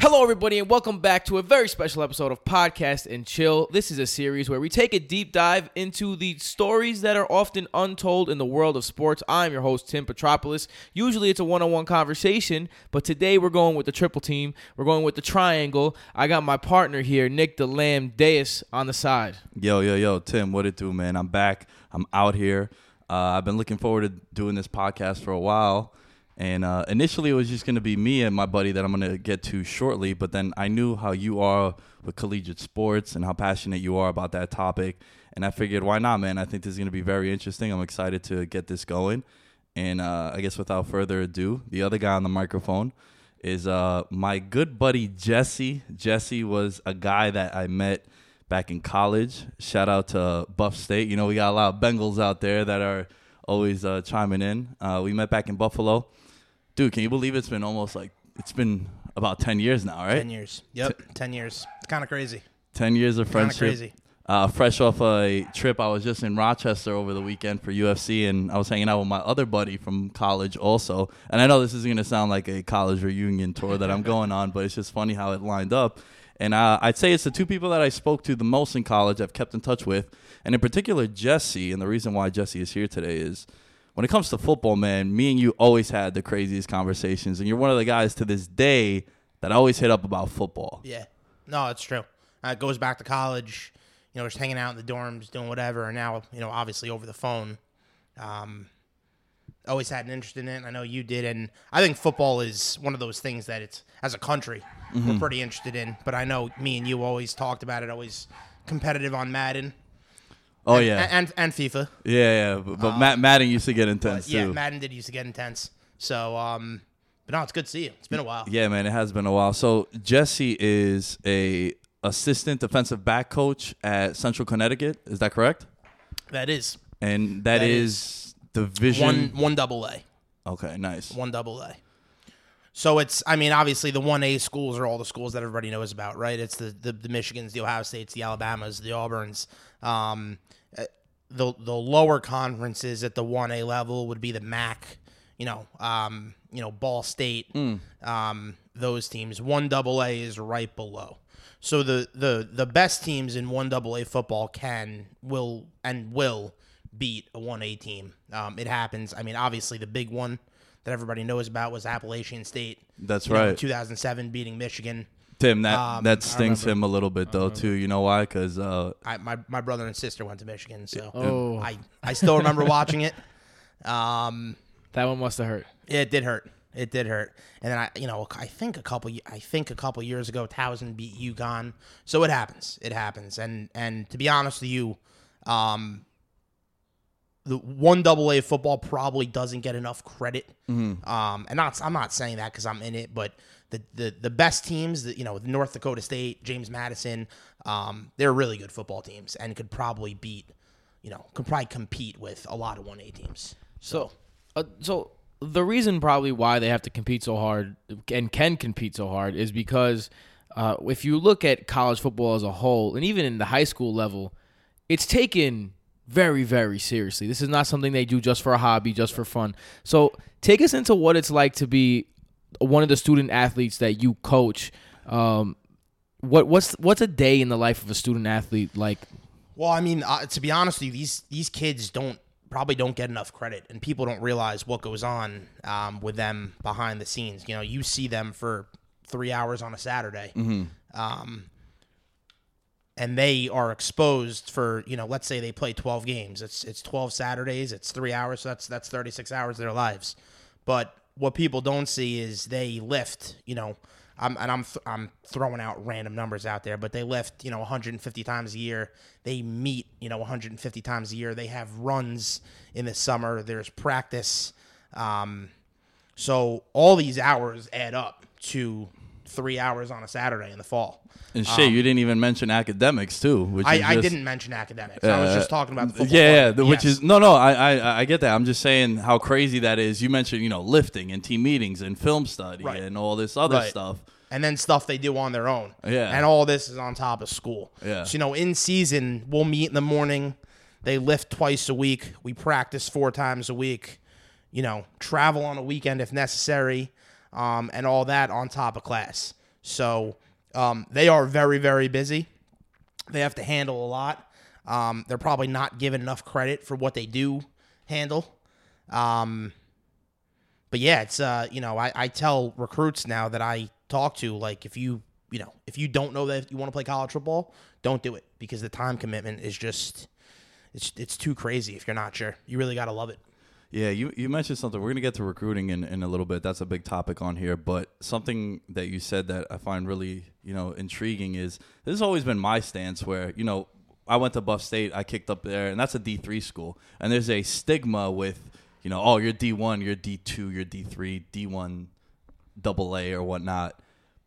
Hello, everybody, and welcome back to a very special episode of Podcast and Chill. This is a series where we take a deep dive into the stories that are often untold in the world of sports. I'm your host, Tim Petropolis. Usually it's a one on one conversation, but today we're going with the triple team. We're going with the triangle. I got my partner here, Nick the Lamb Deus, on the side. Yo, yo, yo, Tim, what it do, man? I'm back. I'm out here. Uh, I've been looking forward to doing this podcast for a while. And uh, initially, it was just going to be me and my buddy that I'm going to get to shortly. But then I knew how you are with collegiate sports and how passionate you are about that topic. And I figured, why not, man? I think this is going to be very interesting. I'm excited to get this going. And uh, I guess without further ado, the other guy on the microphone is uh, my good buddy Jesse. Jesse was a guy that I met back in college. Shout out to Buff State. You know, we got a lot of Bengals out there that are always uh, chiming in. Uh, we met back in Buffalo dude, can you believe it's been almost like it's been about ten years now, right? Ten years. Yep, ten years. It's kind of crazy. Ten years of Kind of friendship. crazy. Uh, fresh off a trip, I was just in Rochester over the weekend for UFC, and I was hanging out with my other buddy from college also. And I know this is going to sound like a college reunion tour that I'm going on, but it's just funny how it lined up. And uh, I'd say it's the two people that I spoke to the most in college, I've kept in touch with, and in particular Jesse. And the reason why Jesse is here today is when it comes to football, man, me and you always had the craziest conversations, and you're one of the guys to this day that I always hit up about football. Yeah. No, it's true. Uh, it goes back to college. You know, just hanging out in the dorms, doing whatever, and now you know, obviously over the phone. Um, always had an interest in it. I know you did, and I think football is one of those things that it's as a country we're pretty interested in. But I know me and you always talked about it. Always competitive on Madden. Oh and, yeah, and and FIFA. yeah, yeah. But, but Matt Madden used to get intense But yeah, too. Madden did used to get intense. So, um, but no, it's good to see you. It's been a while. Yeah, man, it has been a while. So Jesse is a assistant defensive back coach at Central Connecticut. Is that correct? That is And that That is, division. one one double A. Okay, nice. one double A. So it's, I mean, obviously the one A schools are all the schools that everybody knows about, right? It's the the, the Michigans, the Ohio States, the Alabamas, the Auburns. Um, uh, the the lower conferences at the one A level would be the MAC, you know, um, you know, Ball State, um, those teams. One double A is right below. So the the the best teams in one double A football can will and will beat a one A team. Um, it happens. I mean, obviously the big one that everybody knows about was Appalachian State. That's you know, right. 2007 beating Michigan. Tim, that Um, that stings him a little bit though too. You know why? Because uh, my my brother and sister went to Michigan, so Oh. I I still remember watching it. Um, That one must have hurt. it did hurt. It did hurt. And then I, you know, I think a couple, I think a couple years ago, Towson beat UConn. So it happens. It happens. And and to be honest with you, um, the one double A football probably doesn't get enough credit. Mm-hmm. Um, and not I'm not saying that because I'm in it, but the, the the best teams, you know, North Dakota State, James Madison, um, they're really good football teams and could probably beat, you know, could probably compete with a lot of one A teams. So, uh, so the reason probably why they have to compete so hard and can compete so hard is because uh, if you look at college football as a whole, and even in the high school level, it's taken very, very seriously. This is not something they do just for a hobby, just for fun. So, take us into what it's like to be one of the student athletes that you coach. Um, what what's what's a day in the life of a student athlete like? Well, I mean, uh, to be honest with you, these these kids don't probably don't get enough credit, and people don't realize what goes on um, with them behind the scenes. You know, you see them for three hours on a Saturday, um, and they are exposed for you know, let's say they play twelve games. It's it's twelve Saturdays. It's three hours. So that's that's thirty six hours of their lives. But what people don't see is they lift. You know. I'm, and I'm th- I'm throwing out random numbers out there, but they lift you know 150 times a year. They meet you know 150 times a year. They have runs in the summer. There's practice. Um, so all these hours add up to three hours on a Saturday in the fall. And shit, you didn't even mention academics too, which Um, I, is I didn't mention academics. I was Uh, just talking about the football. Yeah, yeah, the- which Yes. is no, no. I, I, I get that. I'm just saying how crazy that is. You mentioned, you know, lifting and team meetings and film study Right. and all this other Right. stuff. and then stuff they do on their own. Yeah. And all this is on top of school. Yeah. So, you know, in season, we'll meet in the morning. They lift twice a week. We practice four times a week. You know, travel on a weekend if necessary, um, and all that on top of class. So um, they are very, very busy. They have to handle a lot. Um, they're probably not given enough credit for what they do handle. Um, but yeah, it's uh, you know, I, I tell recruits now that I talk to, like, if you you know, if you don't know that you want to play college football, don't do it because the time commitment is just it's it's too crazy if you're not sure. You really gotta love it. Yeah, you, you mentioned something. We're gonna get to recruiting in, in a little bit. That's a big topic on here. But something that you said that I find really you know intriguing is this has always been my stance. Where you know I went to Buff State, I kicked up there, and that's a D three school. And there's a stigma with you know oh you're D one, you're D two, you're D three, D one, double A or whatnot.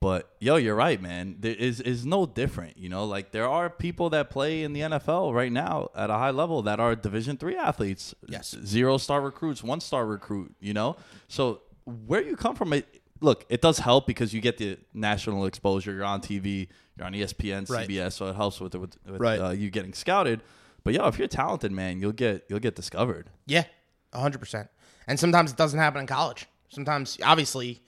But yo, you're right, man. There is is no different. You know, like there are people that play in the NFL right now at a high level that are Division three athletes. Yes. zero star recruits, one star recruit. You know, so where you come from, it look, it does help because you get the national exposure. You're on TV, you're on ESPN, Right. CBS, so it helps with with, with Right. uh, you getting scouted. But yo, if you're talented, man, you'll get you'll get discovered. Yeah, hundred percent. And sometimes it doesn't happen in college. Sometimes, obviously,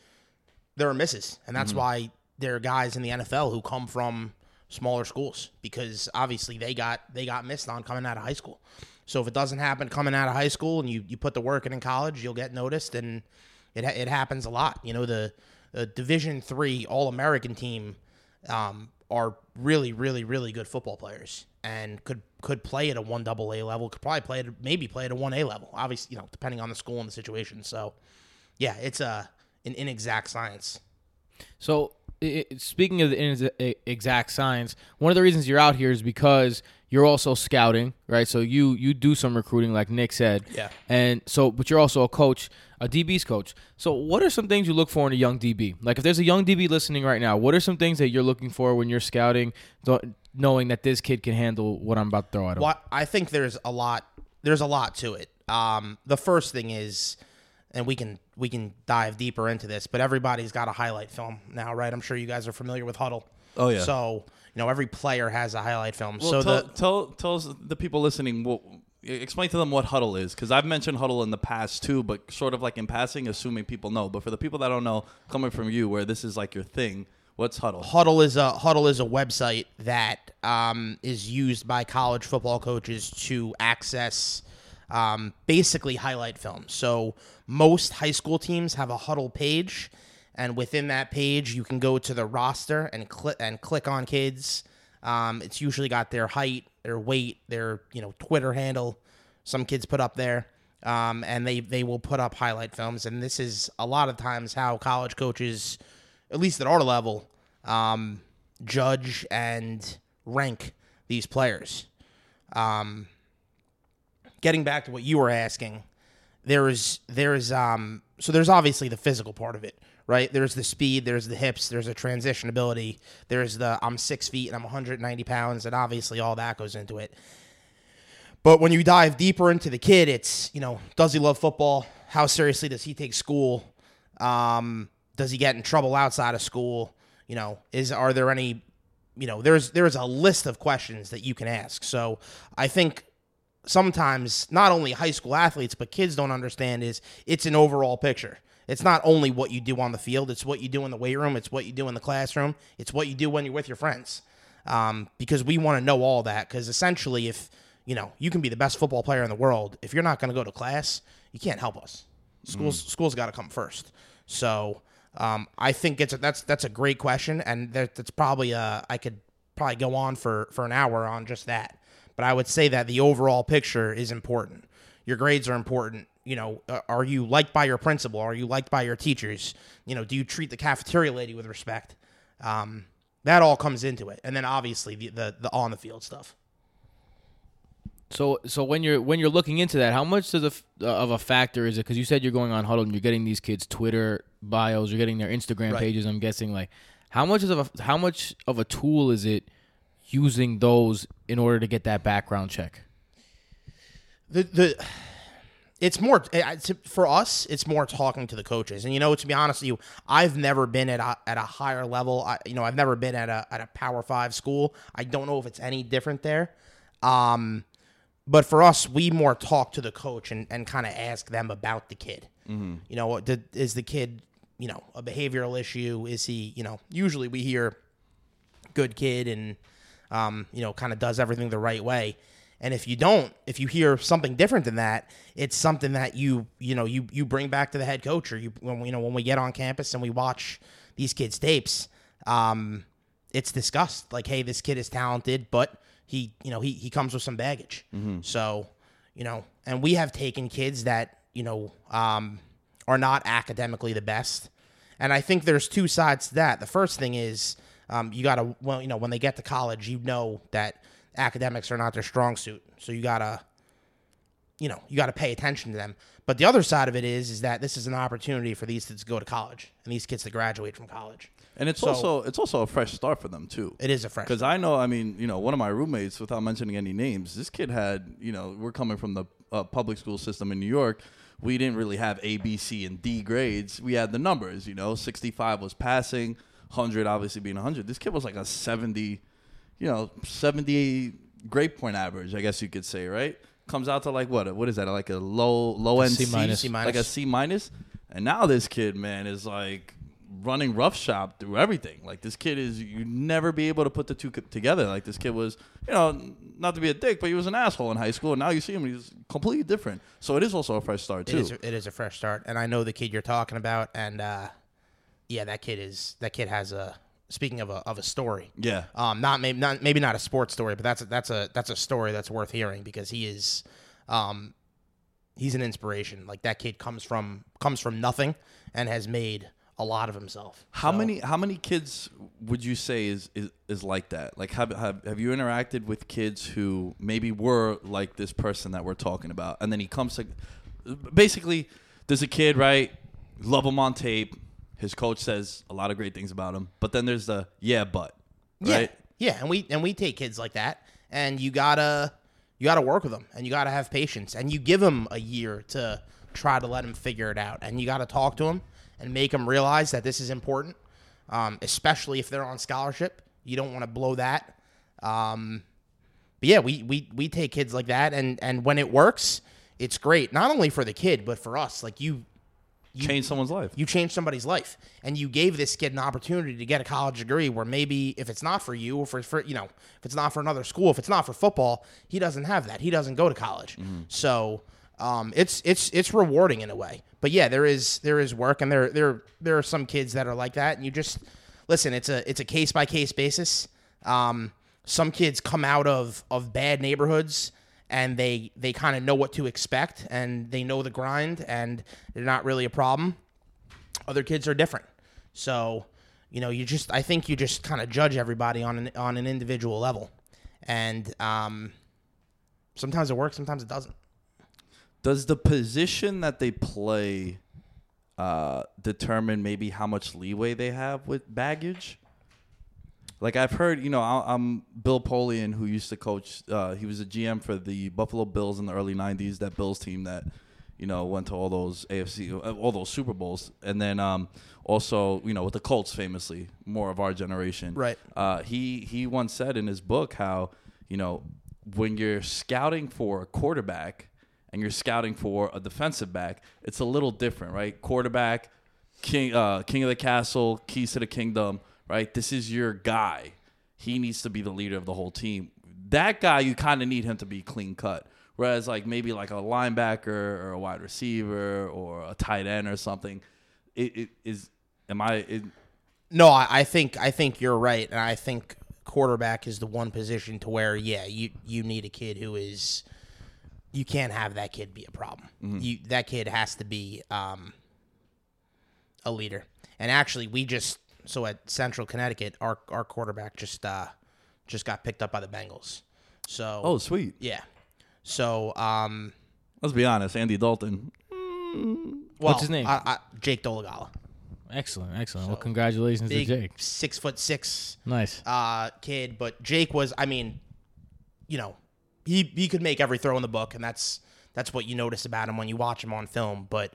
there are misses, and that's why there are guys in the NFL who come from smaller schools because obviously they got they got missed on coming out of high school. So if it doesn't happen coming out of high school and you, you put the work in in college, you'll get noticed, and it it happens a lot. You know the, the Division three All American team um, are really really really good football players and could could play at a one double A level, could probably play at maybe play at a one A level. Obviously, you know depending on the school and the situation. So yeah, it's a an inexact science. So, i i speaking of the exact science, one of the reasons you're out here is because you're also scouting, right? So you you do some recruiting, like Nick said. Yeah. And so, but you're also a coach, a DB's coach. So, what are some things you look for in a young DB? Like, if there's a young DB listening right now, what are some things that you're looking for when you're scouting, knowing that this kid can handle what I'm about to throw at him? What I think there's a lot there's a lot to it. Um, the first thing is, and we can we can dive deeper into this, but everybody's got a highlight film now, right? I'm sure you guys are familiar with Hudl. Oh, yeah. So you know every player has a highlight film. Well, so tell, the tell tell us, the people listening explain to them what Hudl is because I've mentioned Hudl in the past too, but sort of like in passing, assuming people know. But for the people that don't know, coming from you, where this is like your thing, what's Hudl? Hudl is a Hudl is a website that um, is used by college football coaches to access um, basically highlight films. So most high school teams have a Hudl page, and within that page, you can go to the roster and click and click on kids. Um, it's usually got their height, their weight, their you know Twitter handle. Some kids put up there. Um, and they, they will put up highlight films, and this is a lot of times how college coaches, at least at our level, um, judge and rank these players. Um, getting back to what you were asking, there is there is um so there's obviously the physical part of it, right? There's the speed, there's the hips, there's the transition ability, there's the I'm six feet and I'm 190 pounds, and obviously all that goes into it. But when you dive deeper into the kid, it's you know, does he love football? How seriously does he take school? Um, does he get in trouble outside of school? You know, is are there any you know, there's there's a list of questions that you can ask. So I think sometimes not only high school athletes but kids don't understand is it's an overall picture. It's not only what you do on the field; it's what you do in the weight room, it's what you do in the classroom, it's what you do when you're with your friends. Um, because we want to know all that. Because essentially, if you know you can be the best football player in the world, if you're not going to go to class, you can't help us. Schools schools got to come first. So um, I think it's a, that's that's a great question, and that, that's probably uh, I could probably go on for for an hour on just that. But I would say that the overall picture is important. Your grades are important. You know, uh, are you liked by your principal? Are you liked by your teachers? You know, do you treat the cafeteria lady with respect? Um, that all comes into it, and then obviously the the, the on the field stuff. So so when you're when you're looking into that, how much does a uh, of a factor is it? Because you said you're going on Hudl and you're getting these kids Twitter bios, you're getting their Instagram Right. pages. I'm guessing like how much is of a how much of a tool is it using those in order to get that background check? the the it's more it's, for us it's more talking to the coaches. And you know to be honest with you i've never been at a, at a higher level. I, you know i've never been at a, at a power five school. I don't know if it's any different there. Um but for us we more talk to the coach and, and kind of ask them about the kid. You know did, is the kid you know a behavioral issue? Is he you know usually we hear good kid and um, you know kind of does everything the right way. And if you don't if you hear something different than that it's something that you you know you you bring back to the head coach or you when you know when we get on campus and we watch these kids tapes um, it's discussed. Like hey this kid is talented but he you know he he comes with some baggage. So you know and we have taken kids that you know um, are not academically the best. And I think there's two sides to that. The first thing is um, you got to, well, you know, when they get to college, you know that academics are not their strong suit. So you got to, you know, you got to pay attention to them. But the other side of it is, is that this is an opportunity for these kids to go to college and these kids to graduate from college. And it's So- also it's also a fresh start for them too. It is a fresh. Because I know, I mean, you know, one of my roommates, without mentioning any names, this kid had, you know, we're coming from the uh, public school system in New York. We didn't really have A, B, C, and D grades. We had the numbers, you know, 65 was passing, 100 obviously being 100. This kid was like a 70, you know, 70 grade point average, I guess you could say, right? Comes out to like what? What is that? Like a low, low end C minus. C minus. like a C minus. And now this kid, man, is like running roughshod through everything. Like this kid is—you'd never be able to put the two together. Like this kid was, you know, not to be a dick, but he was an asshole in high school. And now you see him, he's completely different. So it is also a fresh start too. is, it is a fresh start, and I know the kid you're talking about, and uh, yeah, that kid is that kid has a. Speaking of a of a story, yeah. um, not maybe not maybe not a sports story, but that's a, that's a that's a story that's worth hearing because he is, um, he's an inspiration. Like that kid comes from comes from nothing and has made a lot of himself. How So- many how many kids would you say is, is, is like that? Like have, have have you interacted with kids who maybe were like this person that we're talking about, and then he comes to basically there's a kid right, love him on tape. His coach says a lot of great things about him, but then there's the yeah, but right. Yeah, yeah, and we and we take kids like that, and you gotta you gotta work with them, and you gotta have patience, and you give them a year to try to let them figure it out, and you gotta talk to them and make them realize that this is important, um, especially if they're on scholarship. You don't want to blow that. Um, but yeah, we, we we take kids like that, and and when it works, it's great. Not only for the kid, but for us. Like you Change someone's life. you changed somebody's life and you gave this kid an opportunity to get a college degree where maybe if it's not for you or for, for you know if it's not for another school if it's not for football he doesn't have that. He doesn't go to college. So um, it's it's it's rewarding in a way. But yeah there is there is work and there there there are some kids that are like that and you just listen it's a it's a case by case basis. Um, some kids come out of of bad neighborhoods and they they kind of know what to expect and they know the grind and they're not really a problem. Other kids are different. So you know you just i think you just kind of judge everybody on an on an individual level. And um sometimes it works sometimes it doesn't. Does the position that they play uh, determine maybe how much leeway they have with baggage? Like I've heard, you know, I- I'm Bill Polian, who used to coach. Uh, he was a GM for the Buffalo Bills in the early '90s. That Bills team that, you know, went to all those AFC, uh, all those Super Bowls, and then um, also, you know, with the Colts, famously, more of our generation. Right. Uh, he he once said in his book how, you know, when you're scouting for a quarterback and you're scouting for a defensive back, it's a little different, right? Quarterback, king, uh, king of the castle, keys to the kingdom, right? This is your guy. He needs to be the leader of the whole team. That guy, you kind of need him to be clean cut. Whereas, like maybe like a linebacker or a wide receiver or a tight end or something, it, it is. Am I? It, No, I, I think I think you're right, and I think quarterback is the one position to where yeah, you you need a kid who is you can't have that kid be a problem. You that kid has to be um, a leader. And actually, we just so at Central Connecticut, our our quarterback just uh just got picked up by the Bengals. So oh, sweet. yeah. So um, Let's be honest. Andy Dalton. well, What's his name? I, I, Jake Dolegala, Excellent, excellent. well, congratulations big to Jake. six foot six Nice. uh, kid, but Jake was, I mean, you know, he he could make every throw in the book, and that's that's what you notice about him when you watch him on film. But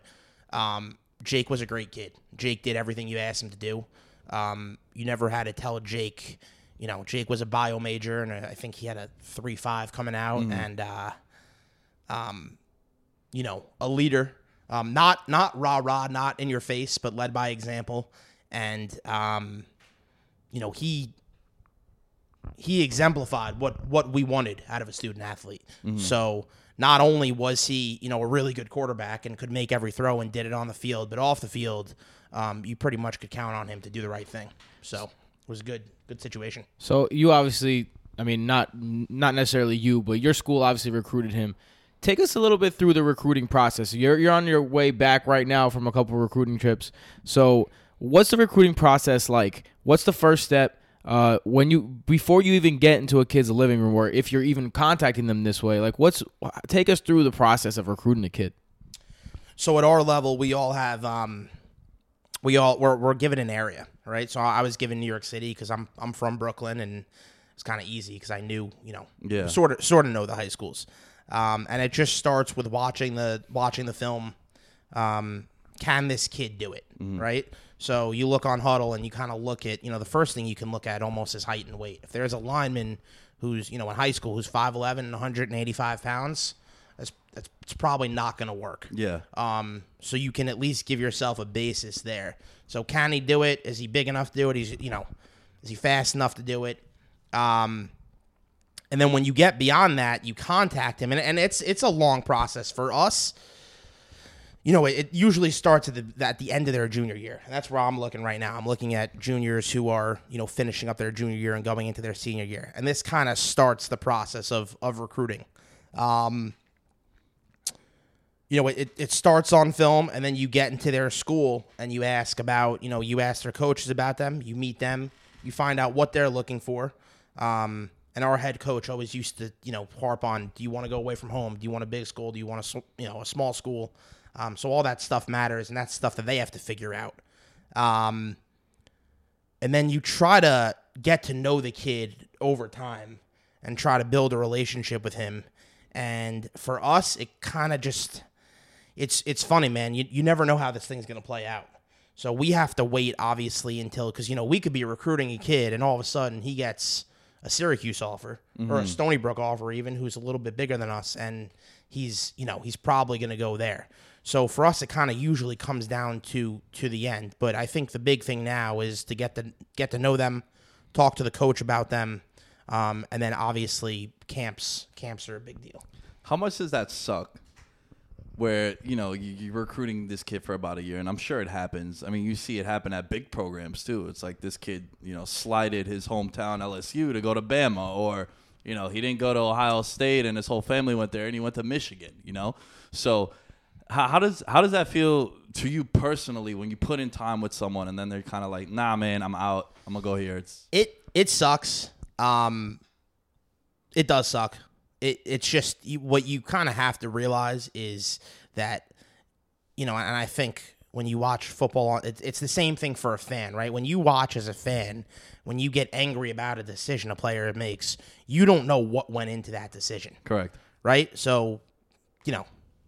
um, Jake was a great kid. Jake did everything you asked him to do. Um, you never had to tell Jake, you know, Jake was a bio major, and I think he had a three five coming out, and uh, um, you know, a leader. Um, not not rah rah, not in your face, but led by example. And um, you know, he he exemplified what what we wanted out of a student athlete. So not only was he, you know, a really good quarterback and could make every throw and did it on the field, but off the field, um, you pretty much could count on him to do the right thing. So it was a good good situation. So you obviously, I mean, not not necessarily you, but your school obviously recruited him. Take us a little bit through the recruiting process. You're you're on your way back right now from a couple recruiting trips. So what's the recruiting process like? What's the first step? Uh, when you before you even get into a kid's living room, or if you're even contacting them this way, like what's take us through the process of recruiting a kid. So at our level, we all have um, we all we're, we're given an area, right? So I was given New York City because I'm I'm from Brooklyn, and it's kind of easy because I knew you know Yeah. sort of sort of know the high schools, um, and it just starts with watching the watching the film. Um, can this kid do it? Right. So you look on Hudl and you kind of look at you know the first thing you can look at almost is height and weight. If there's a lineman who's you know in high school who's 5'11 and 185 pounds, that's it's probably not going to work. Yeah. Um, so you can at least give yourself a basis there. So can he do it? Is he big enough to do it? He's you know, is he fast enough to do it? Um, and then when you get beyond that, you contact him, and, and it's it's a long process for us. You know, it, it usually starts at the at the end of their junior year, and that's where I'm looking right now. I'm looking at juniors who are you know finishing up their junior year and going into their senior year, and this kind of starts the process of of recruiting. Um, you know, it, it starts on film and then you get into their school and you ask about, you know, you ask their coaches about them, you meet them, you find out what they're looking for. Um, and our head coach always used to, you know, harp on, do you want to go away from home? Do you want a big school? Do you want a, you know, a small school? Um, so all that stuff matters and that's stuff that they have to figure out. Um, and then you try to get to know the kid over time and try to build a relationship with him. And for us, it kind of just it's it's funny, man. You you never know how this thing's gonna play out. So we have to wait, obviously, until because you know we could be recruiting a kid, and all of a sudden he gets a Syracuse offer or a Stony Brook offer, even who's a little bit bigger than us, and he's you know he's probably gonna go there. So for us, it kind of usually comes down to to the end. But I think the big thing now is to get to get to know them, talk to the coach about them, um, and then obviously camps camps are a big deal. How much does that suck? Where you know you, you're recruiting this kid for about a year, and I'm sure it happens. I mean, you see it happen at big programs too. It's like this kid, you know, slided his hometown LSU to go to Bama, or you know, he didn't go to Ohio State, and his whole family went there, and he went to Michigan. You know, so how, how does how does that feel to you personally when you put in time with someone, and then they're kind of like, Nah, man, I'm out. I'm gonna go here. It's It it sucks. Um, it does suck. It, it's just what you kind of have to realize is that you know, and I think when you watch football, it's the same thing for a fan, right? When you watch as a fan, when you get angry about a decision a player makes, you don't know what went into that decision, Correct. right? So, you know,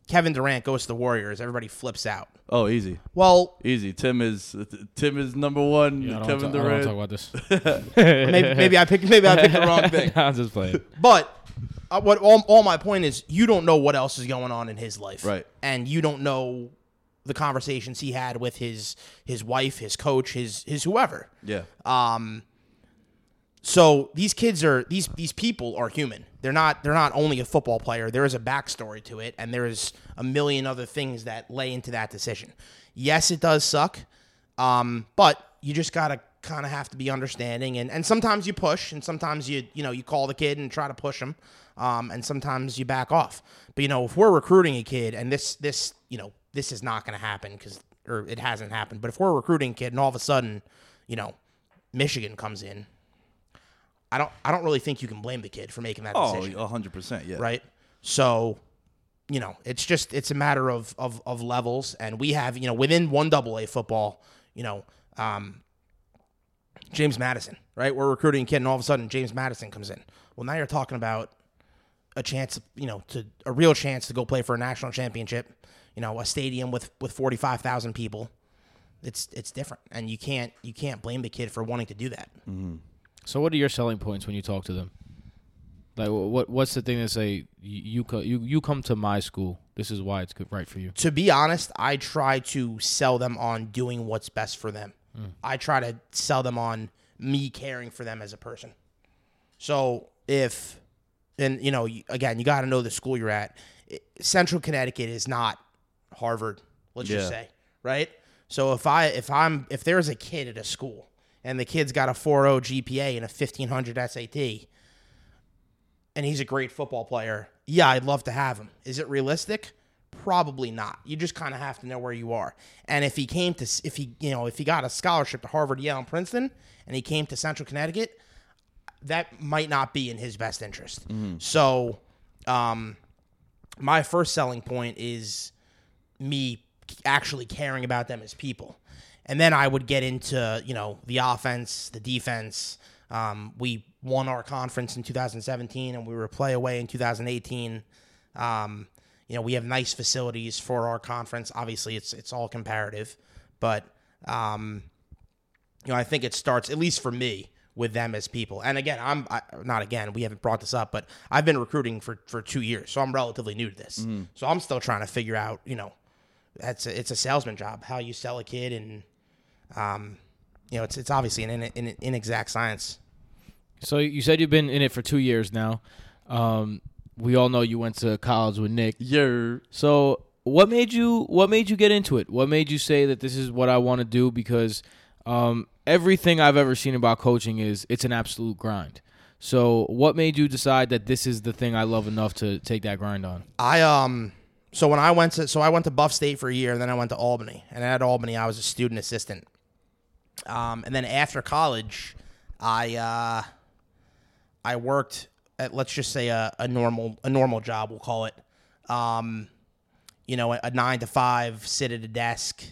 Kevin Durant goes to the Warriors, everybody flips out. Oh, easy, Well, easy. Tim is Tim is number one. Yeah, I don't Kevin ta- I don't Durant. talk about this. maybe, maybe I picked maybe I picked the wrong thing. I'm just playing. But uh, what all, all my point is, you don't know what else is going on in his life, Right. And you don't know the conversations he had with his his wife, his coach, his his whoever. yeah. Um, so these kids are these these people are human. They're not they're not only a football player. There is a backstory to it, and there is a million other things that lay into that decision. Yes, it does suck, um, but you just gotta kind of have to be understanding, and and sometimes you push, and sometimes you you know you call the kid and try to push him, um, and sometimes you back off. But you know if we're recruiting a kid, and this this you know this is not gonna happen because or it hasn't happened. But if we're recruiting a kid, and all of a sudden, you know, Michigan comes in, I don't I don't really think you can blame the kid for making that Oh, decision, hundred percent. Yeah. right? So, you know, it's just it's a matter of of of levels, and we have you know within one double A football, you know, um, James Madison, right? We're recruiting a kid, and all of a sudden James Madison comes in. Well, now you're talking about a chance, you know, to a real chance to go play for a national championship. You know, a stadium with with forty five thousand people. It's it's different, and you can't you can't blame the kid for wanting to do that. Mm-hmm. So, what are your selling points when you talk to them? Like, what what's the thing that say you you you, you come to my school? This is why it's good, right for you. to be honest, I try to sell them on doing what's best for them. Mm. I try to sell them on me caring for them as a person. So if, and you know, again, you got to know the school you're at. Central Connecticut is not Harvard. Let's just say, right? So if I if I'm if there's a kid at a school and the kid's got a 4.0 GPA and a 1500 SAT, and he's a great football player, yeah, I'd love to have him. Is it realistic? Probably not. You just kind of have to know where you are. And if he came to, if he, you know, if he got a scholarship to Harvard, Yale, and Princeton, and he came to Central Connecticut, that might not be in his best interest. So, um, my first selling point is me actually caring about them as people. And then I would get into, you know, the offense, the defense. Um, we won our conference in 2017 and we were play away in 2018. Um, you know, we have nice facilities for our conference. Obviously, it's it's all comparative, but um, you know, I think it starts at least for me with them as people. And again, I'm I, not again. We haven't brought this up, but I've been recruiting for for two years, so I'm relatively new to this. So I'm still trying to figure out, you know, that's a, it's a salesman job. How you sell a kid, and um, you know, it's it's obviously an, in, an inexact science. So you said you've been in it for two years now. Um, we all know you went to college with Nick. Yeah. So what made you what made you get into it? What made you say that this is what I want to do? Because um, everything I've ever seen about coaching is it's an absolute grind. So what made you decide that this is the thing I love enough to take that grind on? I um so when I went to so I went to Buff State for a year, and then I went to Albany, and at Albany I was a student assistant. Um, and then after college, I uh, I worked at let's just say a, a normal a normal job we'll call it. Um, you know, a, a nine to five, sit at a desk,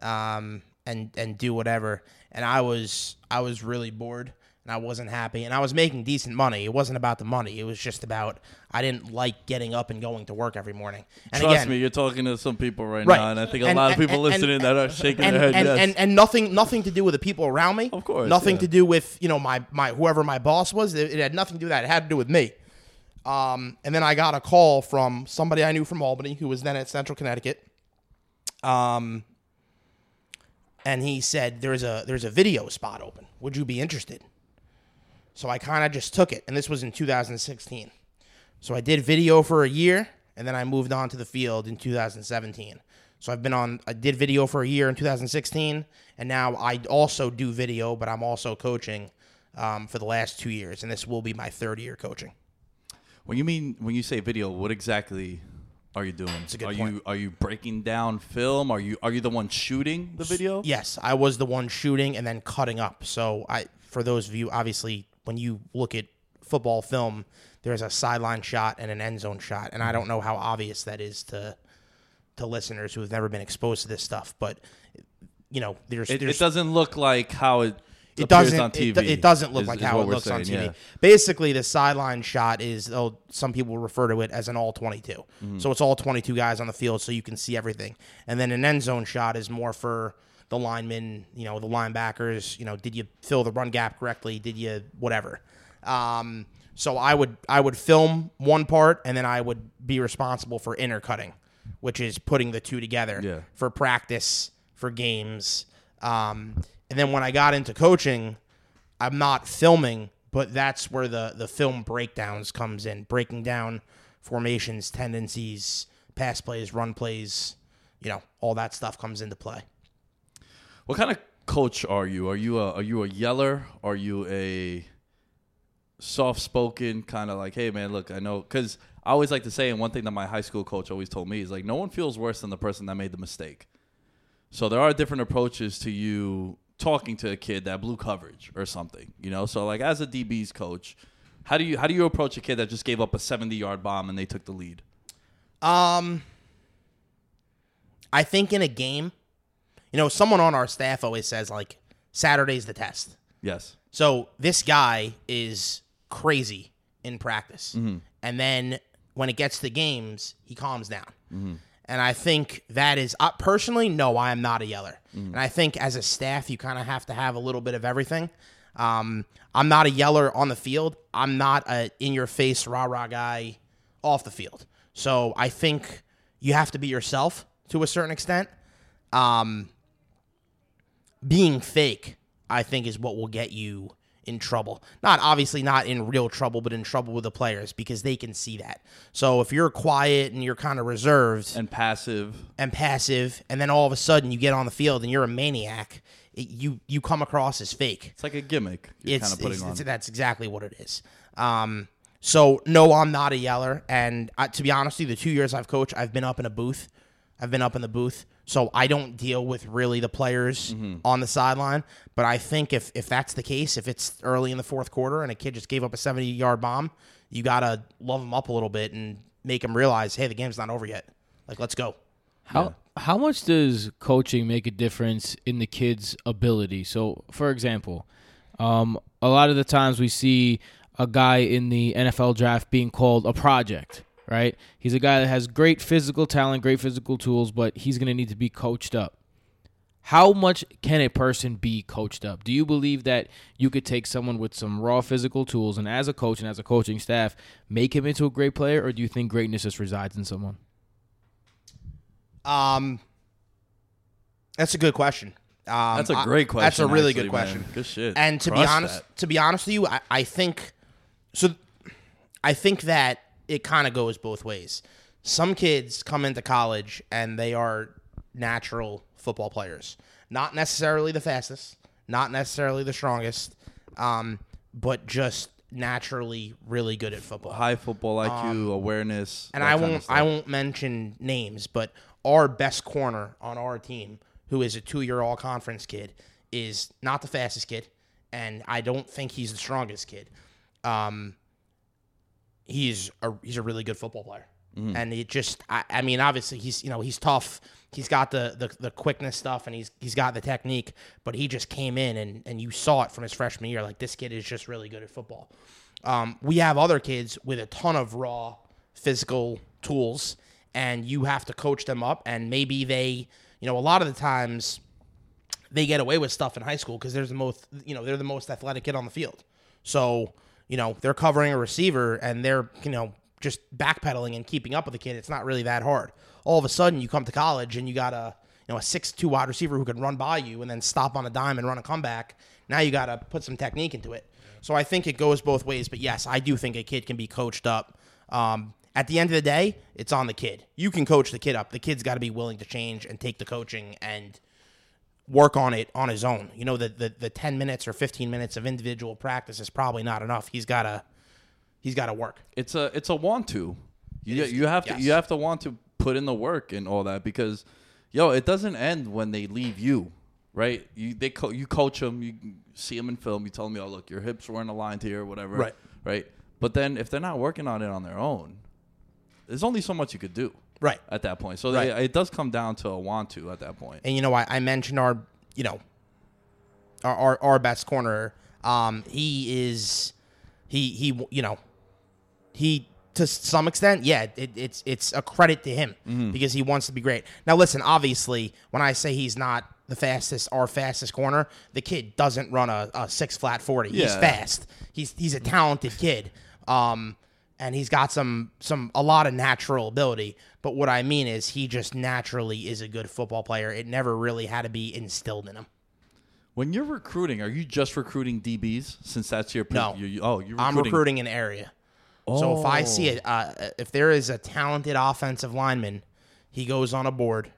um, and and do whatever. And I was I was really bored and I wasn't happy. And I was making decent money. It wasn't about the money. It was just about I didn't like getting up and going to work every morning. And Trust again, me, you're talking to some people right, Right. now, and I think a And- lot of people and- listening that are shaking their head. and, yes. and, and nothing nothing to do with the people around me. Of course, Nothing yeah. to do with, you know, my my whoever my boss was. It, it had nothing to do with that. It had to do with me. Um, and then I got a call from somebody I knew from Albany who was then at Central Connecticut. Um, and he said there's a there's a video spot open. Would you be interested? So I kind of just took it, and this was in 2016. So I did video for a year, and then I moved on to the field in 2017. So I've been on. I did video for a year in 2016, and now I also do video, but I'm also coaching um, for the last two years, and this will be my third year coaching. when you mean when you say video, what exactly are you doing? a good are point. you are you breaking down film? Are you are you the one shooting the video? Yes, I was the one shooting and then cutting up. So I, for those of you, obviously, when you look at football film, there's a sideline shot and an end zone shot, and I don't know how obvious that is to to listeners who have never been exposed to this stuff, but you know, there's It, there's it doesn't look like how it it doesn't on it TV. do- It, doesn't look is- like is how it looks on TV. yeah. Basically, the sideline shot is oh, some people refer to it as an all 22. Mm-hmm. So it's all 22 guys on the field, so you can see everything. And then an end zone shot is more for the linemen, you know, the linebackers. You know, did you fill the run gap correctly? Did you whatever? Um, so I would I would film one part, and then I would be responsible for intercutting, which is putting the two together Yeah. for practice, for games. Um, and then when I got into coaching, I'm not filming, but that's where the the film breakdowns comes in, breaking down formations, tendencies, pass plays, run plays, you know, all that stuff comes into play. What kind of coach are you? Are you a are you a yeller? Are you a soft spoken kind of like, hey man, look, I know because I always like to say, and one thing that my high school coach always told me is like, no one feels worse than the person that made the mistake. So there are different approaches to you talking to a kid that blew coverage or something, you know. So like as a DB's coach, how do you how do you approach a kid that just gave up a seventy yard bomb and they took the lead? Um, I think in a game, you know, someone on our staff always says like Saturday's the test. Yes. So this guy is crazy in practice, and then when it gets to games, he calms down. And I think that is uh, personally, no, I am not a yeller. And I think as a staff, you kind of have to have a little bit of everything. Um, I'm not a yeller on the field. I'm not a in your face rah rah guy off the field. So I think you have to be yourself to a certain extent. Um, being fake, I think, is what will get you in trouble. Not obviously not in real trouble, but in trouble with the players because they can see that. So if you're quiet and you're kind of reserved and, passive And passive. and then all of a sudden you get on the field and you're a maniac, it, you you come across as fake. It's like a gimmick you're It's, kind of putting it's- on. it's- that's exactly what it is. Um, so no, I'm not a yeller, and uh, to be honest with you, the two years I've coached, I've been up in a booth. I've been up in the booth, so I don't deal with really the players Mm-hmm. on the sideline. But I think if if that's the case, if it's early in the fourth quarter and a kid just gave up a 70 yard bomb, you gotta love him up a little bit and make him realize, hey, the game's not over yet. Like, let's go. How how much does coaching make a difference in the kid's ability? So, for example, um, a lot of the times we see a guy in the NFL draft being called a project, right? He's a guy that has great physical talent, great physical tools, but he's going to need to be coached up. How much can a person be coached up? Do you believe that you could take someone with some raw physical tools and as a coach and as a coaching staff make him into a great player or do you think greatness just resides in someone? Um, that's a good question. Um, That's a great question. That's a really actually, good question. man. Good shit. And to be honest, that. to be honest with you, I, I think so. I think that it kind of goes both ways. Some kids come into college and they are natural football players, not necessarily the fastest, not necessarily the strongest, um, but just naturally really good at football. high football IQ, awareness, and I won't. I won't mention names, but our best corner on our team, who is a two year all conference kid, is not the fastest kid, and I don't think he's the strongest kid. Um, he's a he's a really good football player, and it just I, I mean obviously he's you know he's tough. He's got the, the the quickness stuff and he's he's got the technique, but he just came in and and you saw it from his freshman year. Like this kid is just really good at football. Um, we have other kids with a ton of raw physical tools, and you have to coach them up. And maybe they, you know, a lot of the times they get away with stuff in high school because there's the most, you know, they're the most athletic kid on the field. So, you know, they're covering a receiver and they're, you know, just backpedaling and keeping up with the kid. It's not really that hard. All of a sudden, you come to college and you got a, you know, a six-two wide receiver who can run by you and then stop on a dime and run a comeback. Now you got to put some technique into it. So I think it goes both ways. But yes, I do think a kid can be coached up. Um, at the end of the day, it's on the kid. You can coach the kid up. The kid's got to be willing to change and take the coaching and work on it on his own. You know, the, the the 10 minutes or 15 minutes of individual practice is probably not enough. He's got to he's got to work. it's a it's a want to. You is- you have to you have to want to put in the work and all that because yo, it doesn't end when they leave you, right? You they co- you coach them, you see them in film, you tell them, "Yo, look, your hips weren't aligned here, whatever." Right. Right? But then if they're not working on it on their own, there's only so much you could do Right. at that point. So Right. they, it does come down to a want to at that point. And you know, I, I mentioned our, you know, our our, our best corner. Um, he is, he he, you know, he to some extent, yeah, it, it's it's a credit to him because he wants to be great. Now, listen, obviously, when I say he's not the fastest, our fastest corner, the kid doesn't run a, a six flat forty. He's fast. He's he's a talented kid. Um, and he's got some some a lot of natural ability. But what I mean is he just naturally is a good football player. It never really had to be instilled in him. When you're recruiting, are you just recruiting DBs since that's your No. oh, you're recruiting. I'm recruiting an area. Oh. So if I see it, uh, if there is a talented offensive lineman, he goes on a board,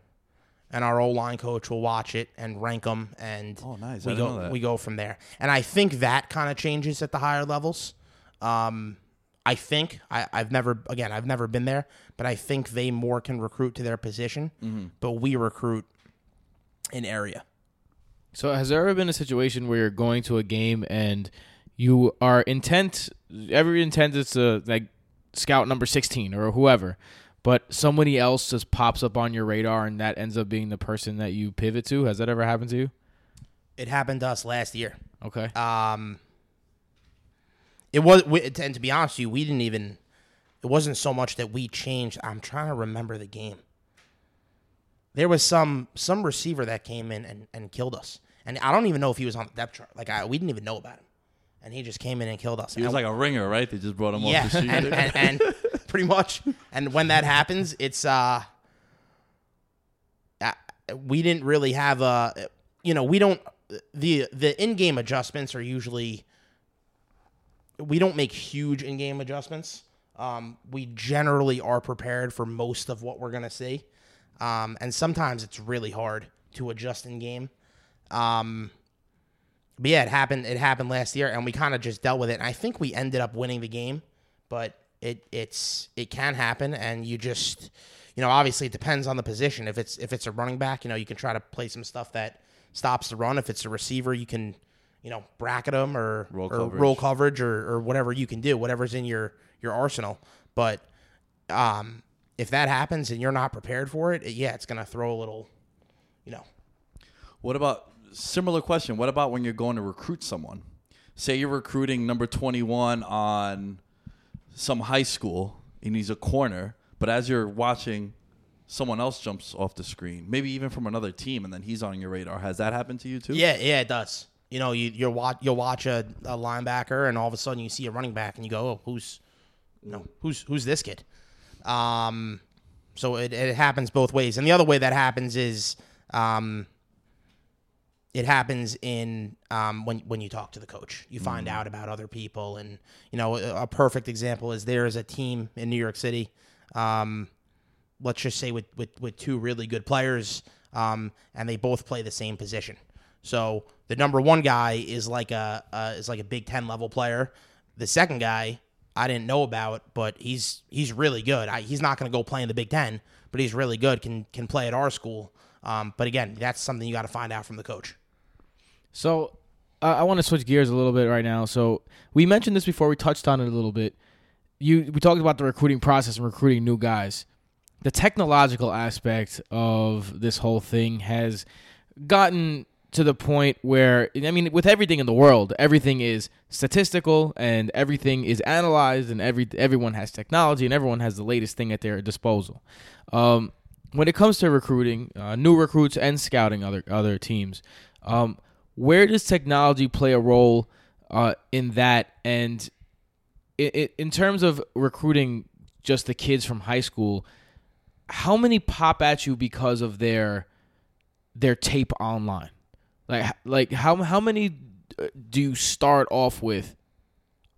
and our old line coach will watch it and rank them, and Oh, nice. we go didn't know that. we go from there. And I think that kind of changes at the higher levels. Um, I think I, I've never again I've never been there, but I think they more can recruit to their position, Mm-hmm. but we recruit an area. So has there ever been a situation where you're going to a game and you are intent every intent is to like scout number 16 or whoever but somebody else just pops up on your radar and that ends up being the person that you pivot to has that ever happened to you It happened to us last year. okay Um, it was, and to be honest with you, we didn't even. It wasn't so much that we changed. I'm trying to remember the game. There was some some receiver that came in and, and killed us, and I don't even know if he was on the depth chart. Like I, we didn't even know about him, and he just came in and killed us. He was And- like a ringer, right? They just brought him yeah, off the and, and, and pretty much. And when that happens, it's uh, uh, we didn't really have a, you know, we don't the the in game adjustments are usually we don't make huge in game adjustments. Um, we generally are prepared for most of what we're gonna see, um, and sometimes it's really hard to adjust in game. Um, but yeah, it happened. It happened last year, and we kind of just dealt with it. And I think we ended up winning the game, but it it's it can happen, and you just you know obviously it depends on the position. If it's if it's a running back, you know you can try to play some stuff that stops the run. If it's a receiver, you can you know bracket them or Roll or coverage. roll coverage or or whatever you can do, whatever's in your your arsenal. But um, if that happens and you're not prepared for it, it yeah, it's gonna throw a little, you know, What about similar question? What about when you're going to recruit someone? Say you're recruiting number 21 on some high school and he's a corner, but as you're watching someone else jumps off the screen, maybe even from another team and then he's on your radar. Has that happened to you too? Yeah, yeah, it does. You know, you you'll watch you'll watch a, a linebacker, and all of a sudden you see a running back, and you go, "Oh, who's, you know, who's who's this kid?" Um, so it, it happens both ways, and the other way that happens is, um, it happens in um, when when you talk to the coach, you find out about other people, and you know, a, a perfect example is there is a team in New York City. Um, let's just say with with, with two really good players, um, and they both play the same position. So the number one guy is like a uh, is like a Big Ten level player. The second guy I didn't know about, but he's he's really good. I, he's not going to go play in the Big Ten, but he's really good. Can can play at our school. Um, but again, that's something you got to find out from the coach. So uh, I want to switch gears a little bit right now. So we mentioned this before. We touched on it a little bit. You we talked about the recruiting process and recruiting new guys. The technological aspect of this whole thing has gotten to the point where I mean, with everything in the world, everything is statistical and everything is analyzed, and every everyone has technology and everyone has the latest thing at their disposal. Um, when it comes to recruiting, uh, new recruits and scouting other other teams, um, where does technology play a role uh, in that? And i i in terms of recruiting just the kids from high school, how many pop at you because of their their tape online? Like like how how many uh, do you start off with